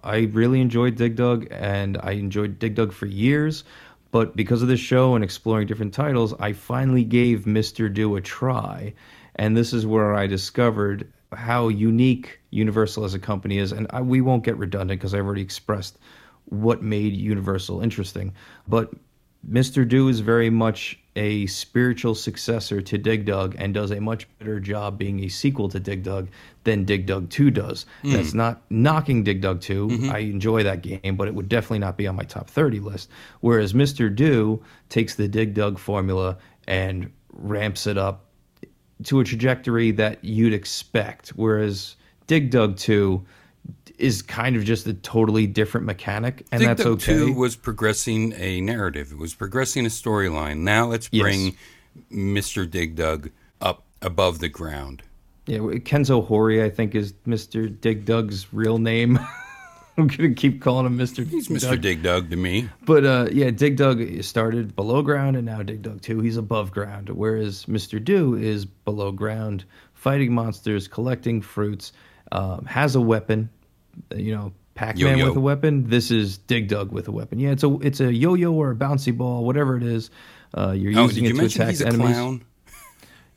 I really enjoyed Dig Dug, and I enjoyed Dig Dug for years. But because of this show and exploring different titles, I finally gave Mr. Do a try. And this is where I discovered how unique Universal as a company is. And I, we won't get redundant because I've already expressed what made Universal interesting. But Mr. Do is very much a spiritual successor to Dig Dug and does a much better job being a sequel to Dig Dug than Dig Dug 2 does. Hmm. That's not knocking Dig Dug 2. Mm-hmm. I enjoy that game, but it would definitely not be on my top 30 list. Whereas Mr. Do takes the Dig Dug formula and ramps it up to a trajectory that you'd expect. Whereas Dig Dug 2 is kind of just a totally different mechanic, and Dig that's Dug okay. 2 was progressing a narrative. It was progressing a storyline. Now let's Yes. bring Mr. Dig Dug up above the ground. Yeah, Kenzo Hori, I think, is Mr. Dig Dug's real name. (laughs) (laughs) I'm gonna keep calling him Mr. He's Mr. Dug. Dig Dug to me. But uh, yeah, Dig Dug started below ground, and now Dig Dug Two, he's above ground. Whereas Mr. Do is below ground, fighting monsters, collecting fruits, um, has a weapon. You know, Pac-Man Yo-yo. with a weapon. This is Dig Dug with a weapon. Yeah, it's a it's a yo-yo or a bouncy ball, whatever it is. Uh, you're Oh, using did you it to attack he's a enemies. clown?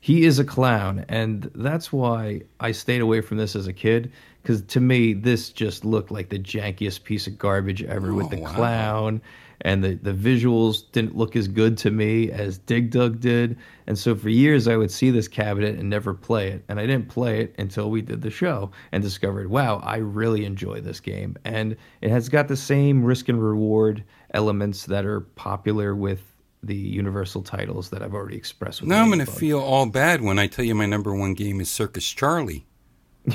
He is a clown, and that's why I stayed away from this as a kid. Because to me, this just looked like the jankiest piece of garbage ever with Oh, the wow. clown, and the the visuals didn't look as good to me as Dig Dug did. And so for years, I would see this cabinet and never play it, and I didn't play it until we did the show and discovered, wow, I really enjoy this game, and it has got the same risk and reward elements that are popular with the Universal titles that I've already expressed. With Now I'm going to feel all bad when I tell you my number one game is Circus Charlie.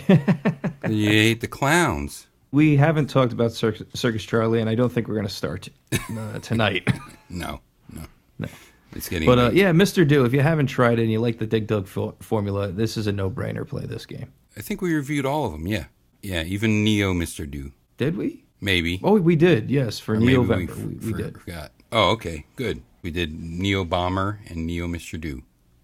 You hate the clowns. We haven't talked about Circus, Circus Charlie, and I don't think we're going to start uh, tonight. (laughs) No, no, no. It's getting. but uh, yeah, Mr. Do, if you haven't tried it and you like the Dig Dug fo- formula, this is a no-brainer. Play this game. I think we reviewed all of them. Yeah, yeah. Even Neo, Mister Do, Did we? maybe. Oh, we did. Yes, for Neo we f- we, we did. Forgot. Oh, okay, good. We did Neo Bomber and Neo Mister Do.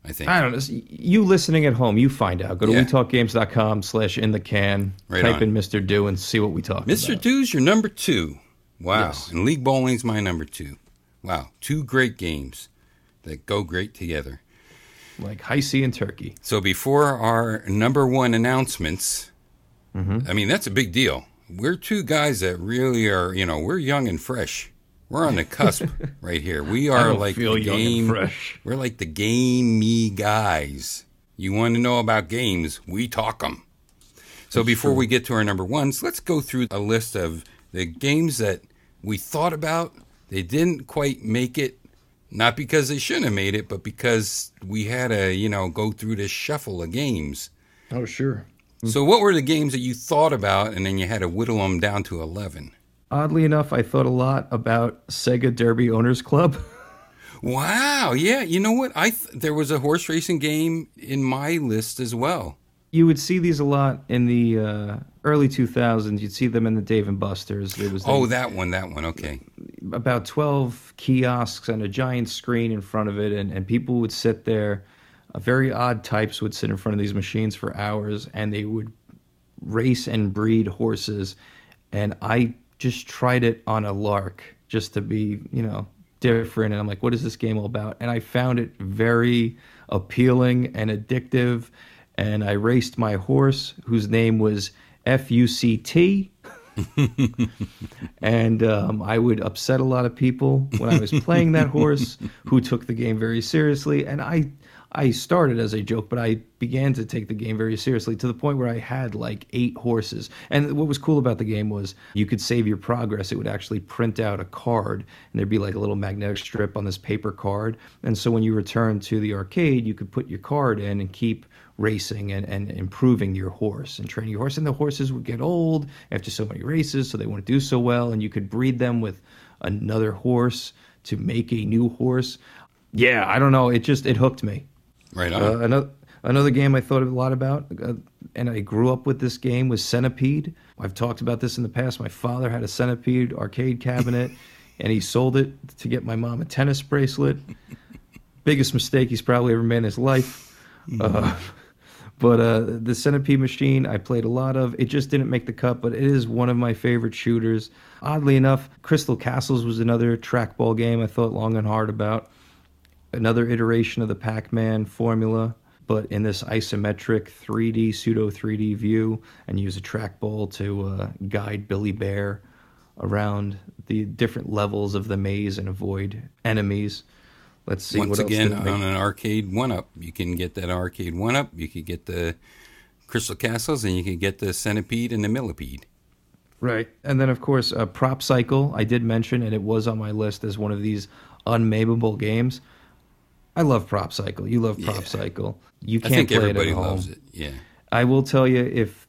I think. I don't know. You listening at home, you find out. Go to Yeah. wetalkgames.com slash in the can. Right type on. in Mr. Do and see what we talk Mr. about. Do's your number two. Wow. Yes. And League Bowling's my number two. Wow. Two great games that go great together. Like Hi-C and Turkey. So before our number one announcements, Mm-hmm. I mean, that's a big deal. We're two guys that really are, you know, we're young and fresh. We're on the cusp (laughs) right here. We are like the game. fresh. We're like the gamey guys. You want to know about games? We talk them. So before we get to our number ones, let's go through a list of the games that we thought about. They didn't quite make it, not because they shouldn't have made it, but because we had to, you know, go through this shuffle of games. Oh, sure. So what were the games that you thought about and then you had to whittle them down to 11? Oddly enough, I thought a lot about Sega Derby Owners Club. (laughs) Wow. Yeah. You know what? I th- there was a horse racing game in my list as well. you would see these a lot in the uh, early 2000s. You'd see them in the Dave and Buster's. There was Oh, that one. That one. Okay. about 12 kiosks and a giant screen in front of it, and, and people would sit there. Uh, very odd types would sit in front of these machines for hours, and they would race and breed horses. And I just tried it on a lark just to be, you know, different. And I'm like, what is this game all about? And I found it very appealing and addictive. And I raced my horse, whose name was FUCT. (laughs) and um, I would upset a lot of people when I was playing that horse who took the game very seriously. And I, I started as a joke, but I began to take the game very seriously to the point where I had like eight horses. And what was cool about the game was you could save your progress. It would actually print out a card, and there'd be like a little magnetic strip on this paper card. And so when you return to the arcade, you could put your card in and keep racing and, and improving your horse and training your horse. And the horses would get old after so many races, so they wouldn't do so well. And you could breed them with another horse to make a new horse. Yeah, I don't know. It just it hooked me. Right on. Uh, another another game I thought a lot about, uh, and I grew up with this game was Centipede. I've talked about this in the past. My father had a Centipede arcade cabinet, (laughs) and he sold it to get my mom a tennis bracelet. Biggest mistake he's probably ever made in his life. Uh, but uh, the Centipede machine I played a lot of. It just didn't make the cut, but it is one of my favorite shooters. Oddly enough, Crystal Castles was another trackball game I thought long and hard about another iteration of the Pac-Man formula, but in this isometric 3D pseudo 3D view, and use a trackball to uh, guide Billy Bear around the different levels of the maze and avoid enemies. Let's see Once again, make- on an Arcade1Up, you can get that Arcade1Up. You could get the Crystal Castles, and you could get the Centipede and the Millipede. Right. And then, of course, uh, Prop Cycle, I did mention, and it was on my list as one of these unmameable games. I love Prop Cycle. You love Prop Yeah. Cycle. You can't think play everybody it at home. loves it. Yeah. I will tell you if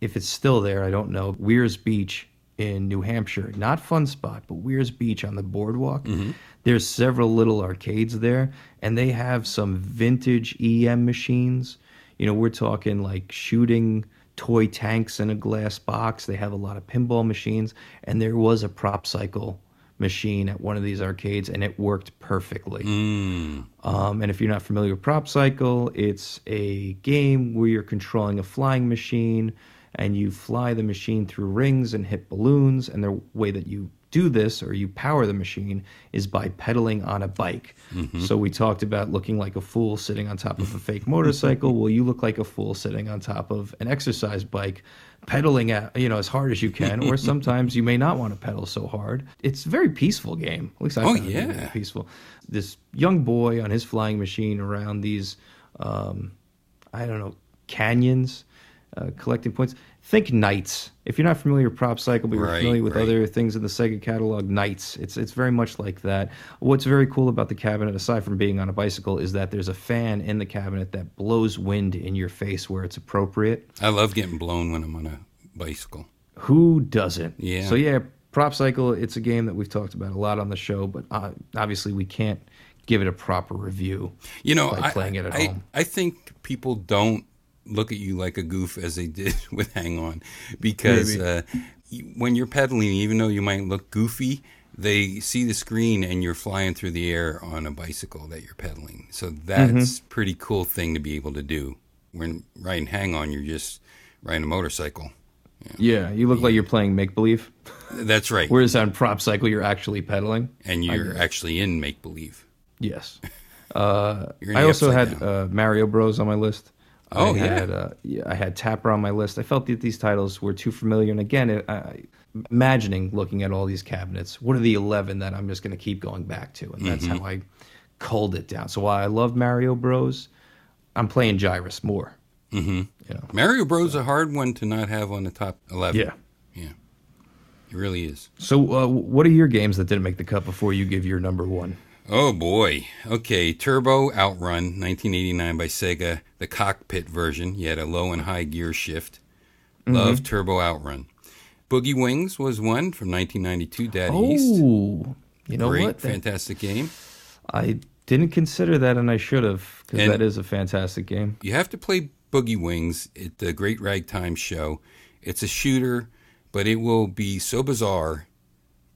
if it's still there, I don't know. Weirs Beach in New Hampshire, not Fun Spot, but Weirs Beach on the boardwalk. Mm-hmm. There's several little arcades there, and they have some vintage EM machines. You know, we're talking like shooting toy tanks in a glass box. They have a lot of pinball machines, and there was a prop cycle machine at one of these arcades, and it worked perfectly. Mm. Um, and if you're not familiar with Prop Cycle, it's a game where you're controlling a flying machine and you fly the machine through rings and hit balloons. And the way that you do this or you power the machine is by pedaling on a bike. Mm-hmm. So we talked about looking like a fool sitting on top of a fake mm-hmm. motorcycle. Well, you look like a fool sitting on top of an exercise bike pedaling at you know as hard as you (laughs) can or sometimes you may not want to pedal so hard. It's a very peaceful game. At least i Oh, found it yeah. peaceful. This young boy on his flying machine around these um, i don't know canyons uh, collecting points think NiGHTS if you're not familiar with prop cycle but you're Right, familiar with right. other things in the sega catalog NiGHTS it's it's very much like that what's very cool about the cabinet aside from being on a bicycle is that there's a fan in the cabinet that blows wind in your face where it's appropriate I love getting blown when I'm on a bicycle. who doesn't? Yeah. So yeah, Prop Cycle. It's a game that we've talked about a lot on the show, but uh, obviously we can't give it a proper review. You know, by I, playing it at I, home. I think people don't look at you like a goof as they did (laughs) with Hang On, because uh, when you're pedaling, even though you might look goofy, they see the screen and you're flying through the air on a bicycle that you're pedaling. So that's Mm-hmm. pretty cool thing to be able to do. When riding Hang On, you're just riding a motorcycle. Yeah, you look like you're playing make believe, (laughs) That's right. whereas on Prop Cycle you're actually pedaling. and you're actually in make believe. Yes. (laughs) Uh, I also had uh, Mario Bros on my list. Oh, I yeah. Had, uh, yeah. I had Tapper on my list. I felt that these titles were too familiar, and again, it, I, imagining looking at all these cabinets, what are the eleven that I'm just going to keep going back to, and that's Mm-hmm. how I culled it down. So while I love Mario Bros, I'm playing Gyrus more. Mm-hmm. You know. Mario Bros. is a hard one to not have on the top 11. Yeah. Yeah. It really is. So, uh, what are your games that didn't make the cut before you give your number one? Oh boy. Okay, Turbo Outrun, 1989 by Sega, the cockpit version. You had a low and high gear shift. Mm-hmm. Love Turbo Outrun. Boogie Wings was one from 1992, Data East. Oh, you know Great, what? Fantastic game. I didn't consider that, and I should have, because that is a fantastic game. You have to play Boogie Wings at the Great Ragtime Show. It's a shooter, but it will be so bizarre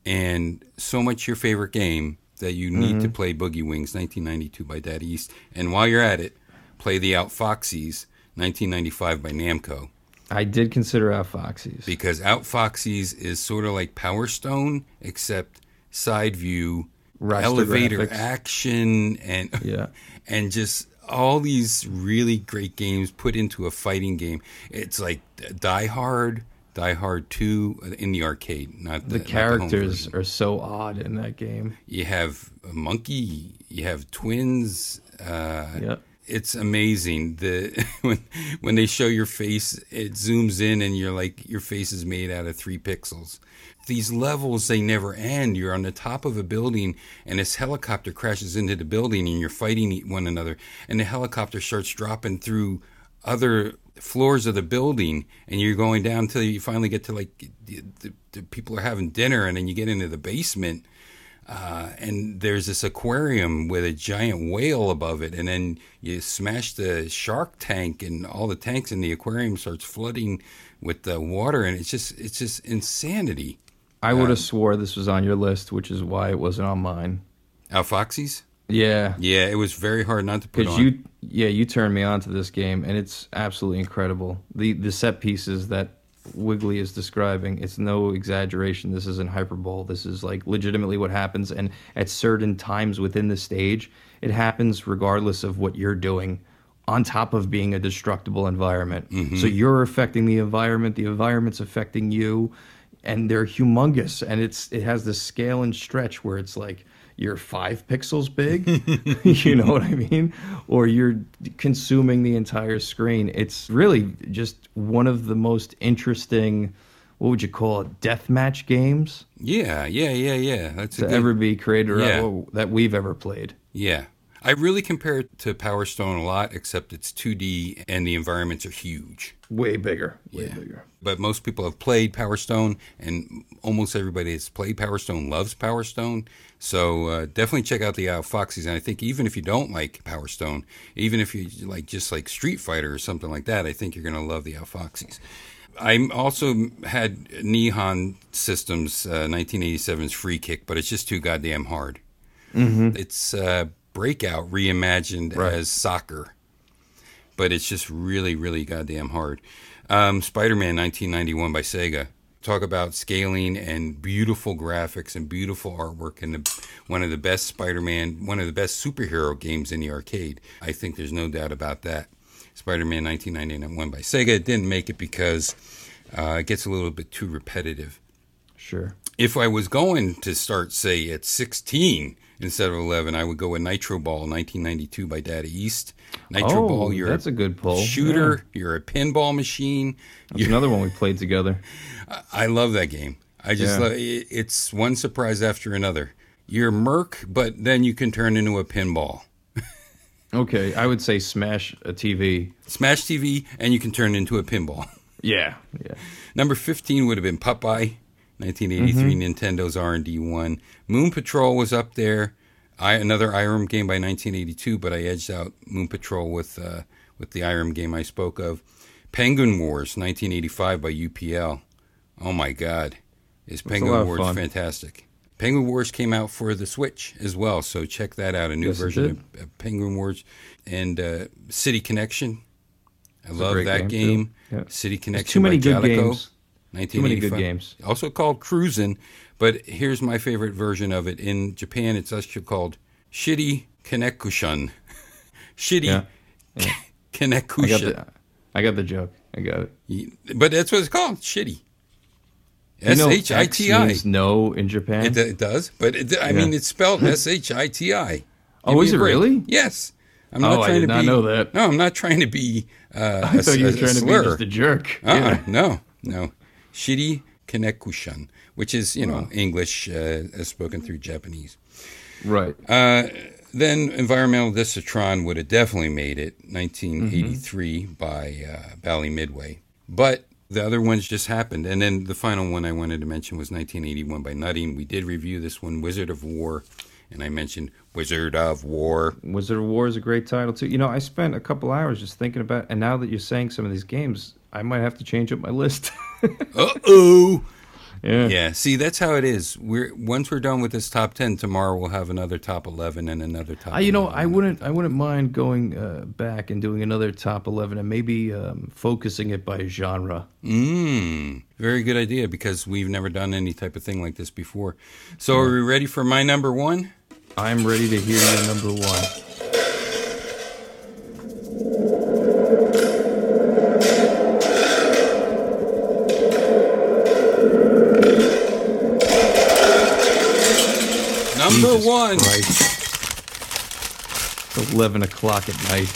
and so much your favorite game that you need to mm-hmm. play Boogie Wings 1992 by Data East. And while you're at it, play the Outfoxies 1995 by Namco. I did consider Outfoxies. because Outfoxies is sort of like Power Stone, except side view, Raster elevator graphics. action, and (laughs) Yeah. and just all these really great games put into a fighting game. It's like Die Hard, Die Hard Two in the arcade, not the, the not the characters are so odd in that game. You have a monkey, you have twins. Uh, Yep. it's amazing the (laughs) when when they show your face it zooms in and you're like your face is made out of three pixels these levels they never end you're on the top of a building and this helicopter crashes into the building and you're fighting one another and the helicopter starts dropping through other floors of the building and you're going down until you finally get to like the, the, the people are having dinner and then you get into the basement uh, and there's this aquarium with a giant whale above it, and then you smash the shark tank, and all the tanks in the aquarium starts flooding with the water, and it's just it's just insanity. I would have swore this was on your list, which is why it wasn't on mine. Outfoxies, Yeah, yeah, it was very hard not to put on. you, yeah, you turned me on to this game, and it's absolutely incredible. The the set pieces that Wiggly is describing, it's no exaggeration. This isn't hyperbole. This is like legitimately what happens, and at certain times within the stage, it happens regardless of what you're doing. On top of being a destructible environment, mm-hmm. so you're affecting the environment. The environment's affecting you, and they're humongous. And it's it has this scale and stretch where it's like you're five pixels big. (laughs) you know what I mean? Or you're consuming the entire screen. It's really just one of the most interesting, what would you call it, deathmatch games yeah, yeah, yeah, yeah. That's to good, ever be created or Yeah. that we've ever played. yeah. I really compare it to Power Stone a lot, except it's 2D and the environments are huge. Way bigger. Way Yeah. bigger. but most people have played Power Stone, and almost everybody that's played Power Stone loves Power Stone. So uh, definitely check out the Outfoxies. And I think even if you don't like Power Stone, even if you like just like Street Fighter or something like that, I think you're going to love the Outfoxies. I also had Nihon Systems uh, 1987's Free Kick, but it's just too goddamn hard. It's uh, Breakout reimagined Right. as soccer but it's just really, really goddamn hard. Um, Spider Man 1991 by Sega. Talk about scaling and beautiful graphics and beautiful artwork and the, one of the best Spider Man, one of the best superhero games in the arcade. I think there's no doubt about that. Spider Man 1991 by Sega. It didn't make it because uh, it gets a little bit too repetitive. Sure. If I was going to start, say, at 16 instead of 11, I would go with Nitro Ball 1992 by Data East. Nitro Oh, Ball, you're that's a good pull. shooter, you're a pinball machine. That's another one we played together. (laughs) I love that game. I just Yeah. love it, it's one surprise after another. You're Merc, but then you can turn into a pinball. (laughs) Okay, I would say smash a TV. Smash TV, and you can turn into a pinball. (laughs) Yeah, yeah. Number 15 would have been Popeye, 1983 Mm-hmm. Nintendo's R&D one. Moon Patrol was up there. I, another Irem game by 1982, but I edged out Moon Patrol with uh, with the Irem game I spoke of. Penguin Wars, 1985 by UPL. Oh my God, is Penguin Wars fantastic? Penguin Wars came out for the Switch as well, so check that out. A new Yes, version of, of Penguin Wars and uh, City Connection. I love that game, game. Yeah. City There's Connection. too many by good games. Too many good games. Also called Cruisin', but here's my favorite version of it. In Japan, it's actually called Shitty Kanekushan. (laughs) Shitty Yeah. I got Kanekushan. the, I got the joke. I got it. But that's what it's called. Shitty. S H I T I. no in Japan. It, it does, but it, I Yeah. mean, it's spelled (laughs) S H I T I. Oh, is it break. really? Yes. I'm Oh, not I trying did to not be, know that. No, I'm not trying to be. Uh, (laughs) I thought you were a, trying to be just a jerk. Uh-uh, Yeah. no, no. Shitty Kanekushan, which is, you know, English uh, as spoken through Japanese. Right. Uh, then Environmental Discs of Tron would have definitely made it, 1983 Mm-hmm. by uh, Bally Midway. But The other ones just happened. And then the final one I wanted to mention was 1981 by Nutting. We did review this one, Wizard of Wor. And I mentioned Wizard of Wor. Wizard of Wor is a great title too. You know, I spent a couple hours just thinking about, and now that you're saying some of these games, I might have to change up my list. (laughs) Uh oh. Yeah. Yeah, see, that's how it is. We're once we're done with this top ten, tomorrow we'll have another top eleven and another top. Uh, you know, I wouldn't, I wouldn't mind going uh, back and doing another top eleven and maybe um, focusing it by genre. Mmm, very good idea because we've never done any type of thing like this before. So, are we ready for my number one? I'm ready to hear your number one. Number Jesus one. Christ. Eleven o'clock at night.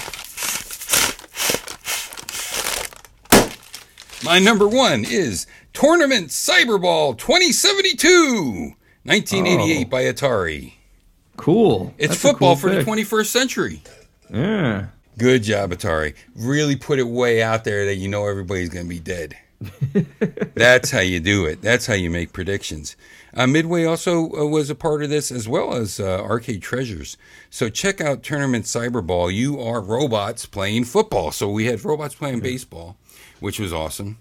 My number one is Tournament Cyberball 2072, 1988 Oh. by Atari. Cool. It's That's football cool for the 21st century. Yeah. Good job, Atari. Really put it way out there that you know everybody's going to be dead. (laughs) That's how you do it. That's how you make predictions. Uh, Midway also uh, was a part of this, as well as uh, Arcade Treasures. So check out Tournament Cyberball. You are robots playing football. So we had robots playing baseball, which was awesome.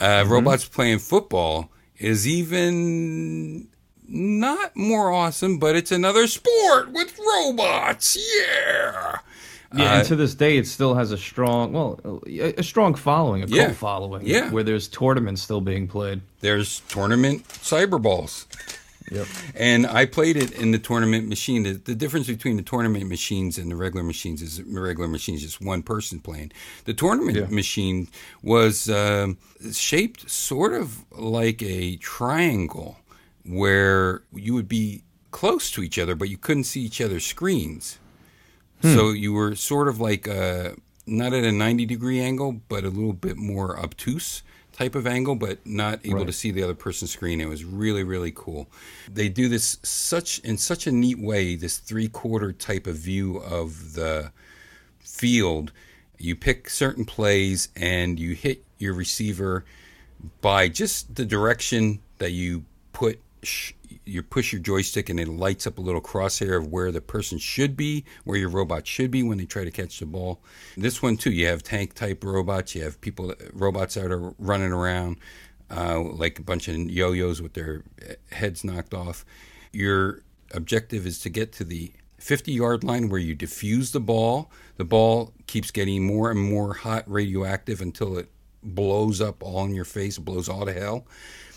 Uh, Robots playing football is even not more awesome, but it's another sport with robots. Yeah. Yeah, and to this day, it still has a strong, well, a, a strong following, a Yeah. cult following. Yeah. Where there's tournaments still being played. there's tournament cyberballs. Yep. And I played it in the tournament machine. The, the difference between the tournament machines and the regular machines is the regular machines just one person playing. The tournament Yeah. machine was um, shaped sort of like a triangle where you would be close to each other, but you couldn't see each other's screens. So you were sort of like uh, not at a 90 degree angle, but a little bit more obtuse type of angle, but not able to see the other person's screen. It was really, really cool. They do this such in such a neat way. This three quarter type of view of the field. You pick certain plays and you hit your receiver by just the direction that you put sh- you push your joystick and it lights up a little crosshair of where the person should be where your robot should be when they try to catch the ball. This one too you have tank type robots. You have people robots that are running around uh, like a bunch of yo-yos with their heads knocked off. Your objective is to get to the 50 yard line where you diffuse the ball. The ball keeps getting more and more hot radioactive until it blows up all in your face blows all to hell.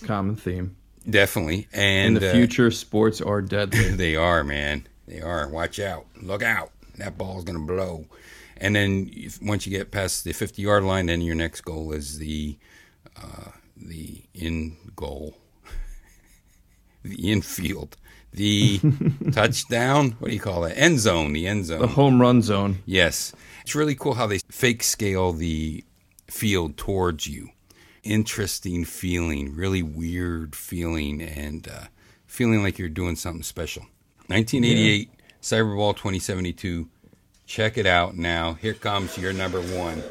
Common theme. Definitely. And In the uh, future, sports are deadly. (laughs) they are man. They are. Watch out. Look out. That ball's gonna blow. And then if, once you get past the 50 yard line then your next goal is the uh, the in goal. (laughs) The infield the (laughs) touchdown? What do you call that? End zone. The end zone. the home run zone. Yes. It's really cool how they fake scale the field towards you. Interesting feeling, really weird feeling, and uh, feeling like you're doing something special. 1988, Cyberball 2072. Check it out now. Here comes your number one.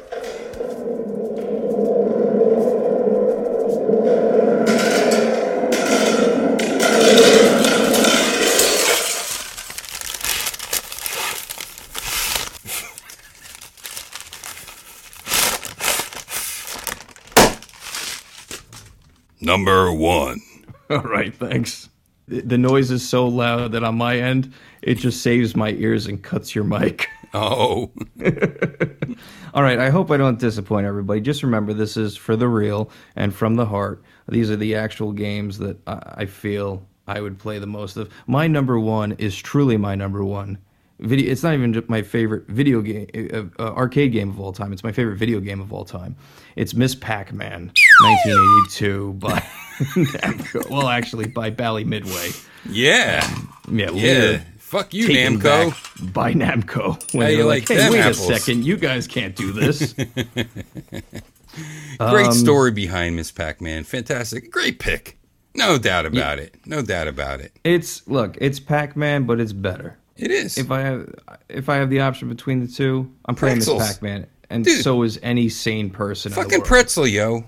Number one. (laughs) All right, thanks. The noise is so loud that on my end, it just saves my ears and cuts your mic. (laughs) Oh, (laughs) All right, I hope I don't disappoint everybody. Just remember, this is for the real and from the heart. These are the actual games that I, I feel I would play the most of. My number one is truly my number one. Video. It's not even my favorite video game, uh, uh, arcade game of all time. It's my favorite video game of all time. It's Miss Pac-Man, 1982 by Namco. (laughs) Well, actually, by Bally Midway. yeah. Yeah, Yeah. Fuck you, Namco. by Namco. When How they're like, like hey, wait apples?" a second, you guys can't do this. (laughs) Great story behind Miss Pac Man. Fantastic. Great pick. No doubt about it. No doubt about it. it's look, it's Pac-Man, but it's better. It is. If I have if I have the option between the two, I'm playing this. Pac-Man, and Dude. so is any sane person. Fucking pretzel, yo.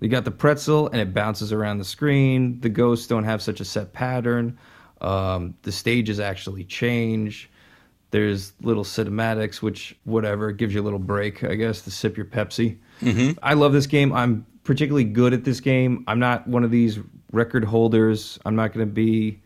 You got the pretzel, and it bounces around the screen. The ghosts don't have such a set pattern. Um, the stages actually change. There's little cinematics, which whatever gives you a little break, I guess, to sip your Pepsi. Mm-hmm. I love this game. I'm particularly good at this game. I'm not one of these record holders. I'm not going to be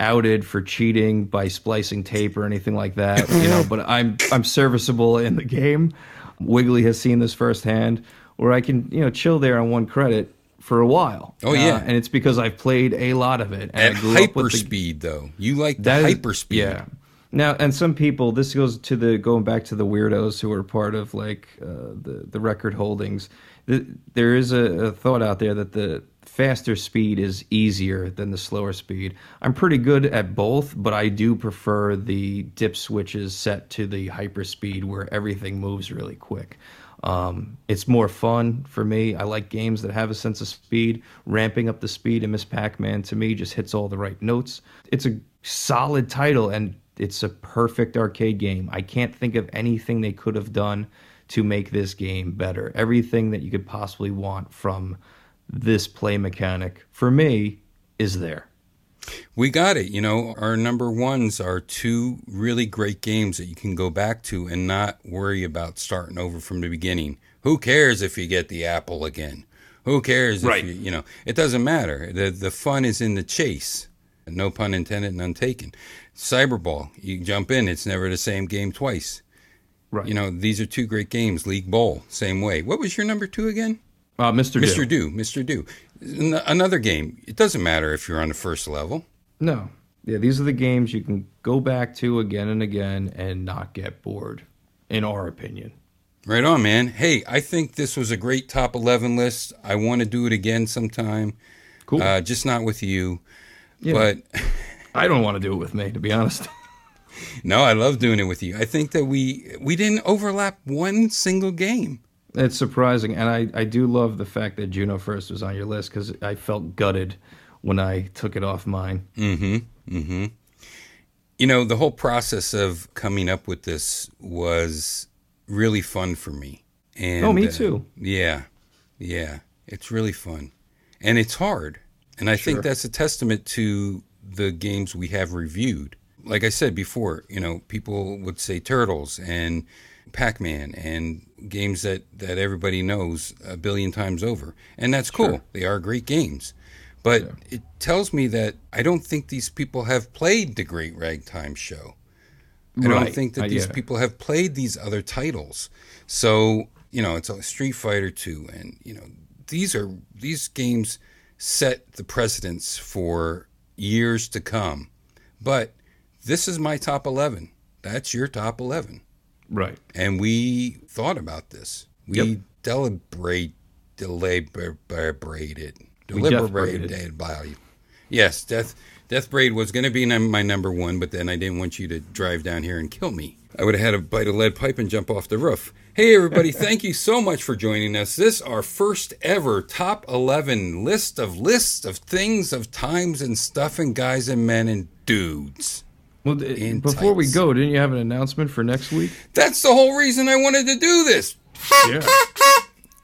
outed for cheating by splicing tape or anything like that, you know. but I'm I'm serviceable in the game. Wiggly has seen this firsthand, where I can you know chill there on one credit for a while. Oh, yeah. Uh, and it's because I've played a lot of it. And At I grew up with the- hyperspeed, though. You like the that is- hyperspeed. Yeah. Now, and some people, this goes to the going back to the weirdos who are part of like uh, the the record holdings. Th there is a, a thought out there that the faster speed is easier than the slower speed. I'm pretty good at both, but I do prefer the dip switches set to the hyper speed where everything moves really quick. Um, it's more fun for me. I like games that have a sense of speed. Ramping up the speed in Miss Pac-Man to me just hits all the right notes. It's a solid title and it's a perfect arcade game. I can't think of anything they could have done to make this game better. Everything that you could possibly want from this play mechanic for me is there. We got it. You know, our number ones are two really great games that you can go back to and not worry about starting over from the beginning. Who cares if you get the apple again? Who cares Right. if you, you know, it doesn't matter. The the fun is in the chase. No pun intended, none taken. Cyberball, you jump in, it's never the same game twice. Right. You know, these are two great games. League Bowl, same way. What was your number two again? Uh, Mr. Mr. Do. Mr. Do. Another game. It doesn't matter if you're on the first level. No. Yeah, these are the games you can go back to again and again and not get bored, in our opinion. Right on, man. Hey, I think this was a great top 11 list. I want to do it again sometime. Cool. Uh, just not with you. Yeah. But I don't want to do it with me, to be honest. (laughs) no, I love doing it with you. I think that we we didn't overlap one single game. It's surprising, and I, I do love the fact that Juno First was on your list because I felt gutted when I took it off mine. Mm-hmm. Mm-hmm. You know, the whole process of coming up with this was really fun for me. And Oh, me uh, too. yeah. Yeah. It's really fun. And it's hard. And I think that's a testament to the games we have reviewed. Like I said before, you know, people would say Turtles and Pac-Man and games that that everybody knows a billion times over. And that's cool. They are great games. But it tells me that I don't think these people have played the Great Ragtime Show. I don't think that Uh, these yeah. people have played these other titles. So, you know, it's a Street Fighter 2 and, you know, these are these games set the precedence for years to come. But this is my top 11. That's your top 11. Right. And we thought about this. We Yep. deliberate deliberated deliberated you. Yes, death Death Brade was going to be my number one, but then I didn't want you to drive down here and kill me. I would have had a bite of lead pipe and jump off the roof. Hey everybody, (laughs) thank you so much for joining us. This our first ever top 11 list of lists of things of times and stuff and guys and men and dudes. Well, before we go, didn't you have an announcement for next week? That's the whole reason I wanted to do this. Yeah.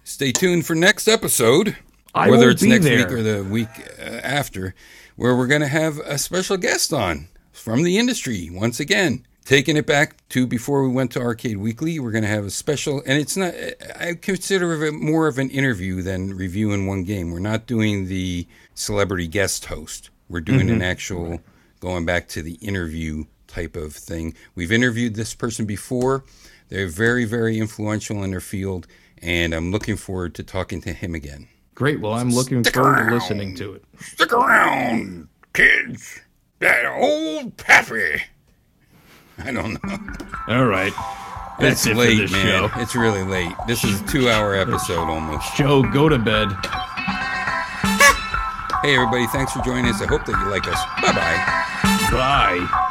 Stay tuned for next episode, I whether it's next there. week or the week uh, after, where we're going to have a special guest on from the industry once again. Taking it back to before we went to Arcade Weekly, we're going to have a special, and it's not. I consider it more of an interview than reviewing one game. We're not doing the celebrity guest host. We're doing Mm-hmm. an actual going back to the interview type of thing. We've interviewed this person before. They're very, very influential in their field, and I'm looking forward to talking to him again. Great. Well, I'm looking Stick forward around. to listening to it. Stick around, kids. That old pappy. I don't know. All right. That's it's it late, man. show. It's really late. This is a two-hour episode almost. Joe, go to bed. Hey, everybody! Thanks for joining us. I hope that you like us. Bye-bye. Bye.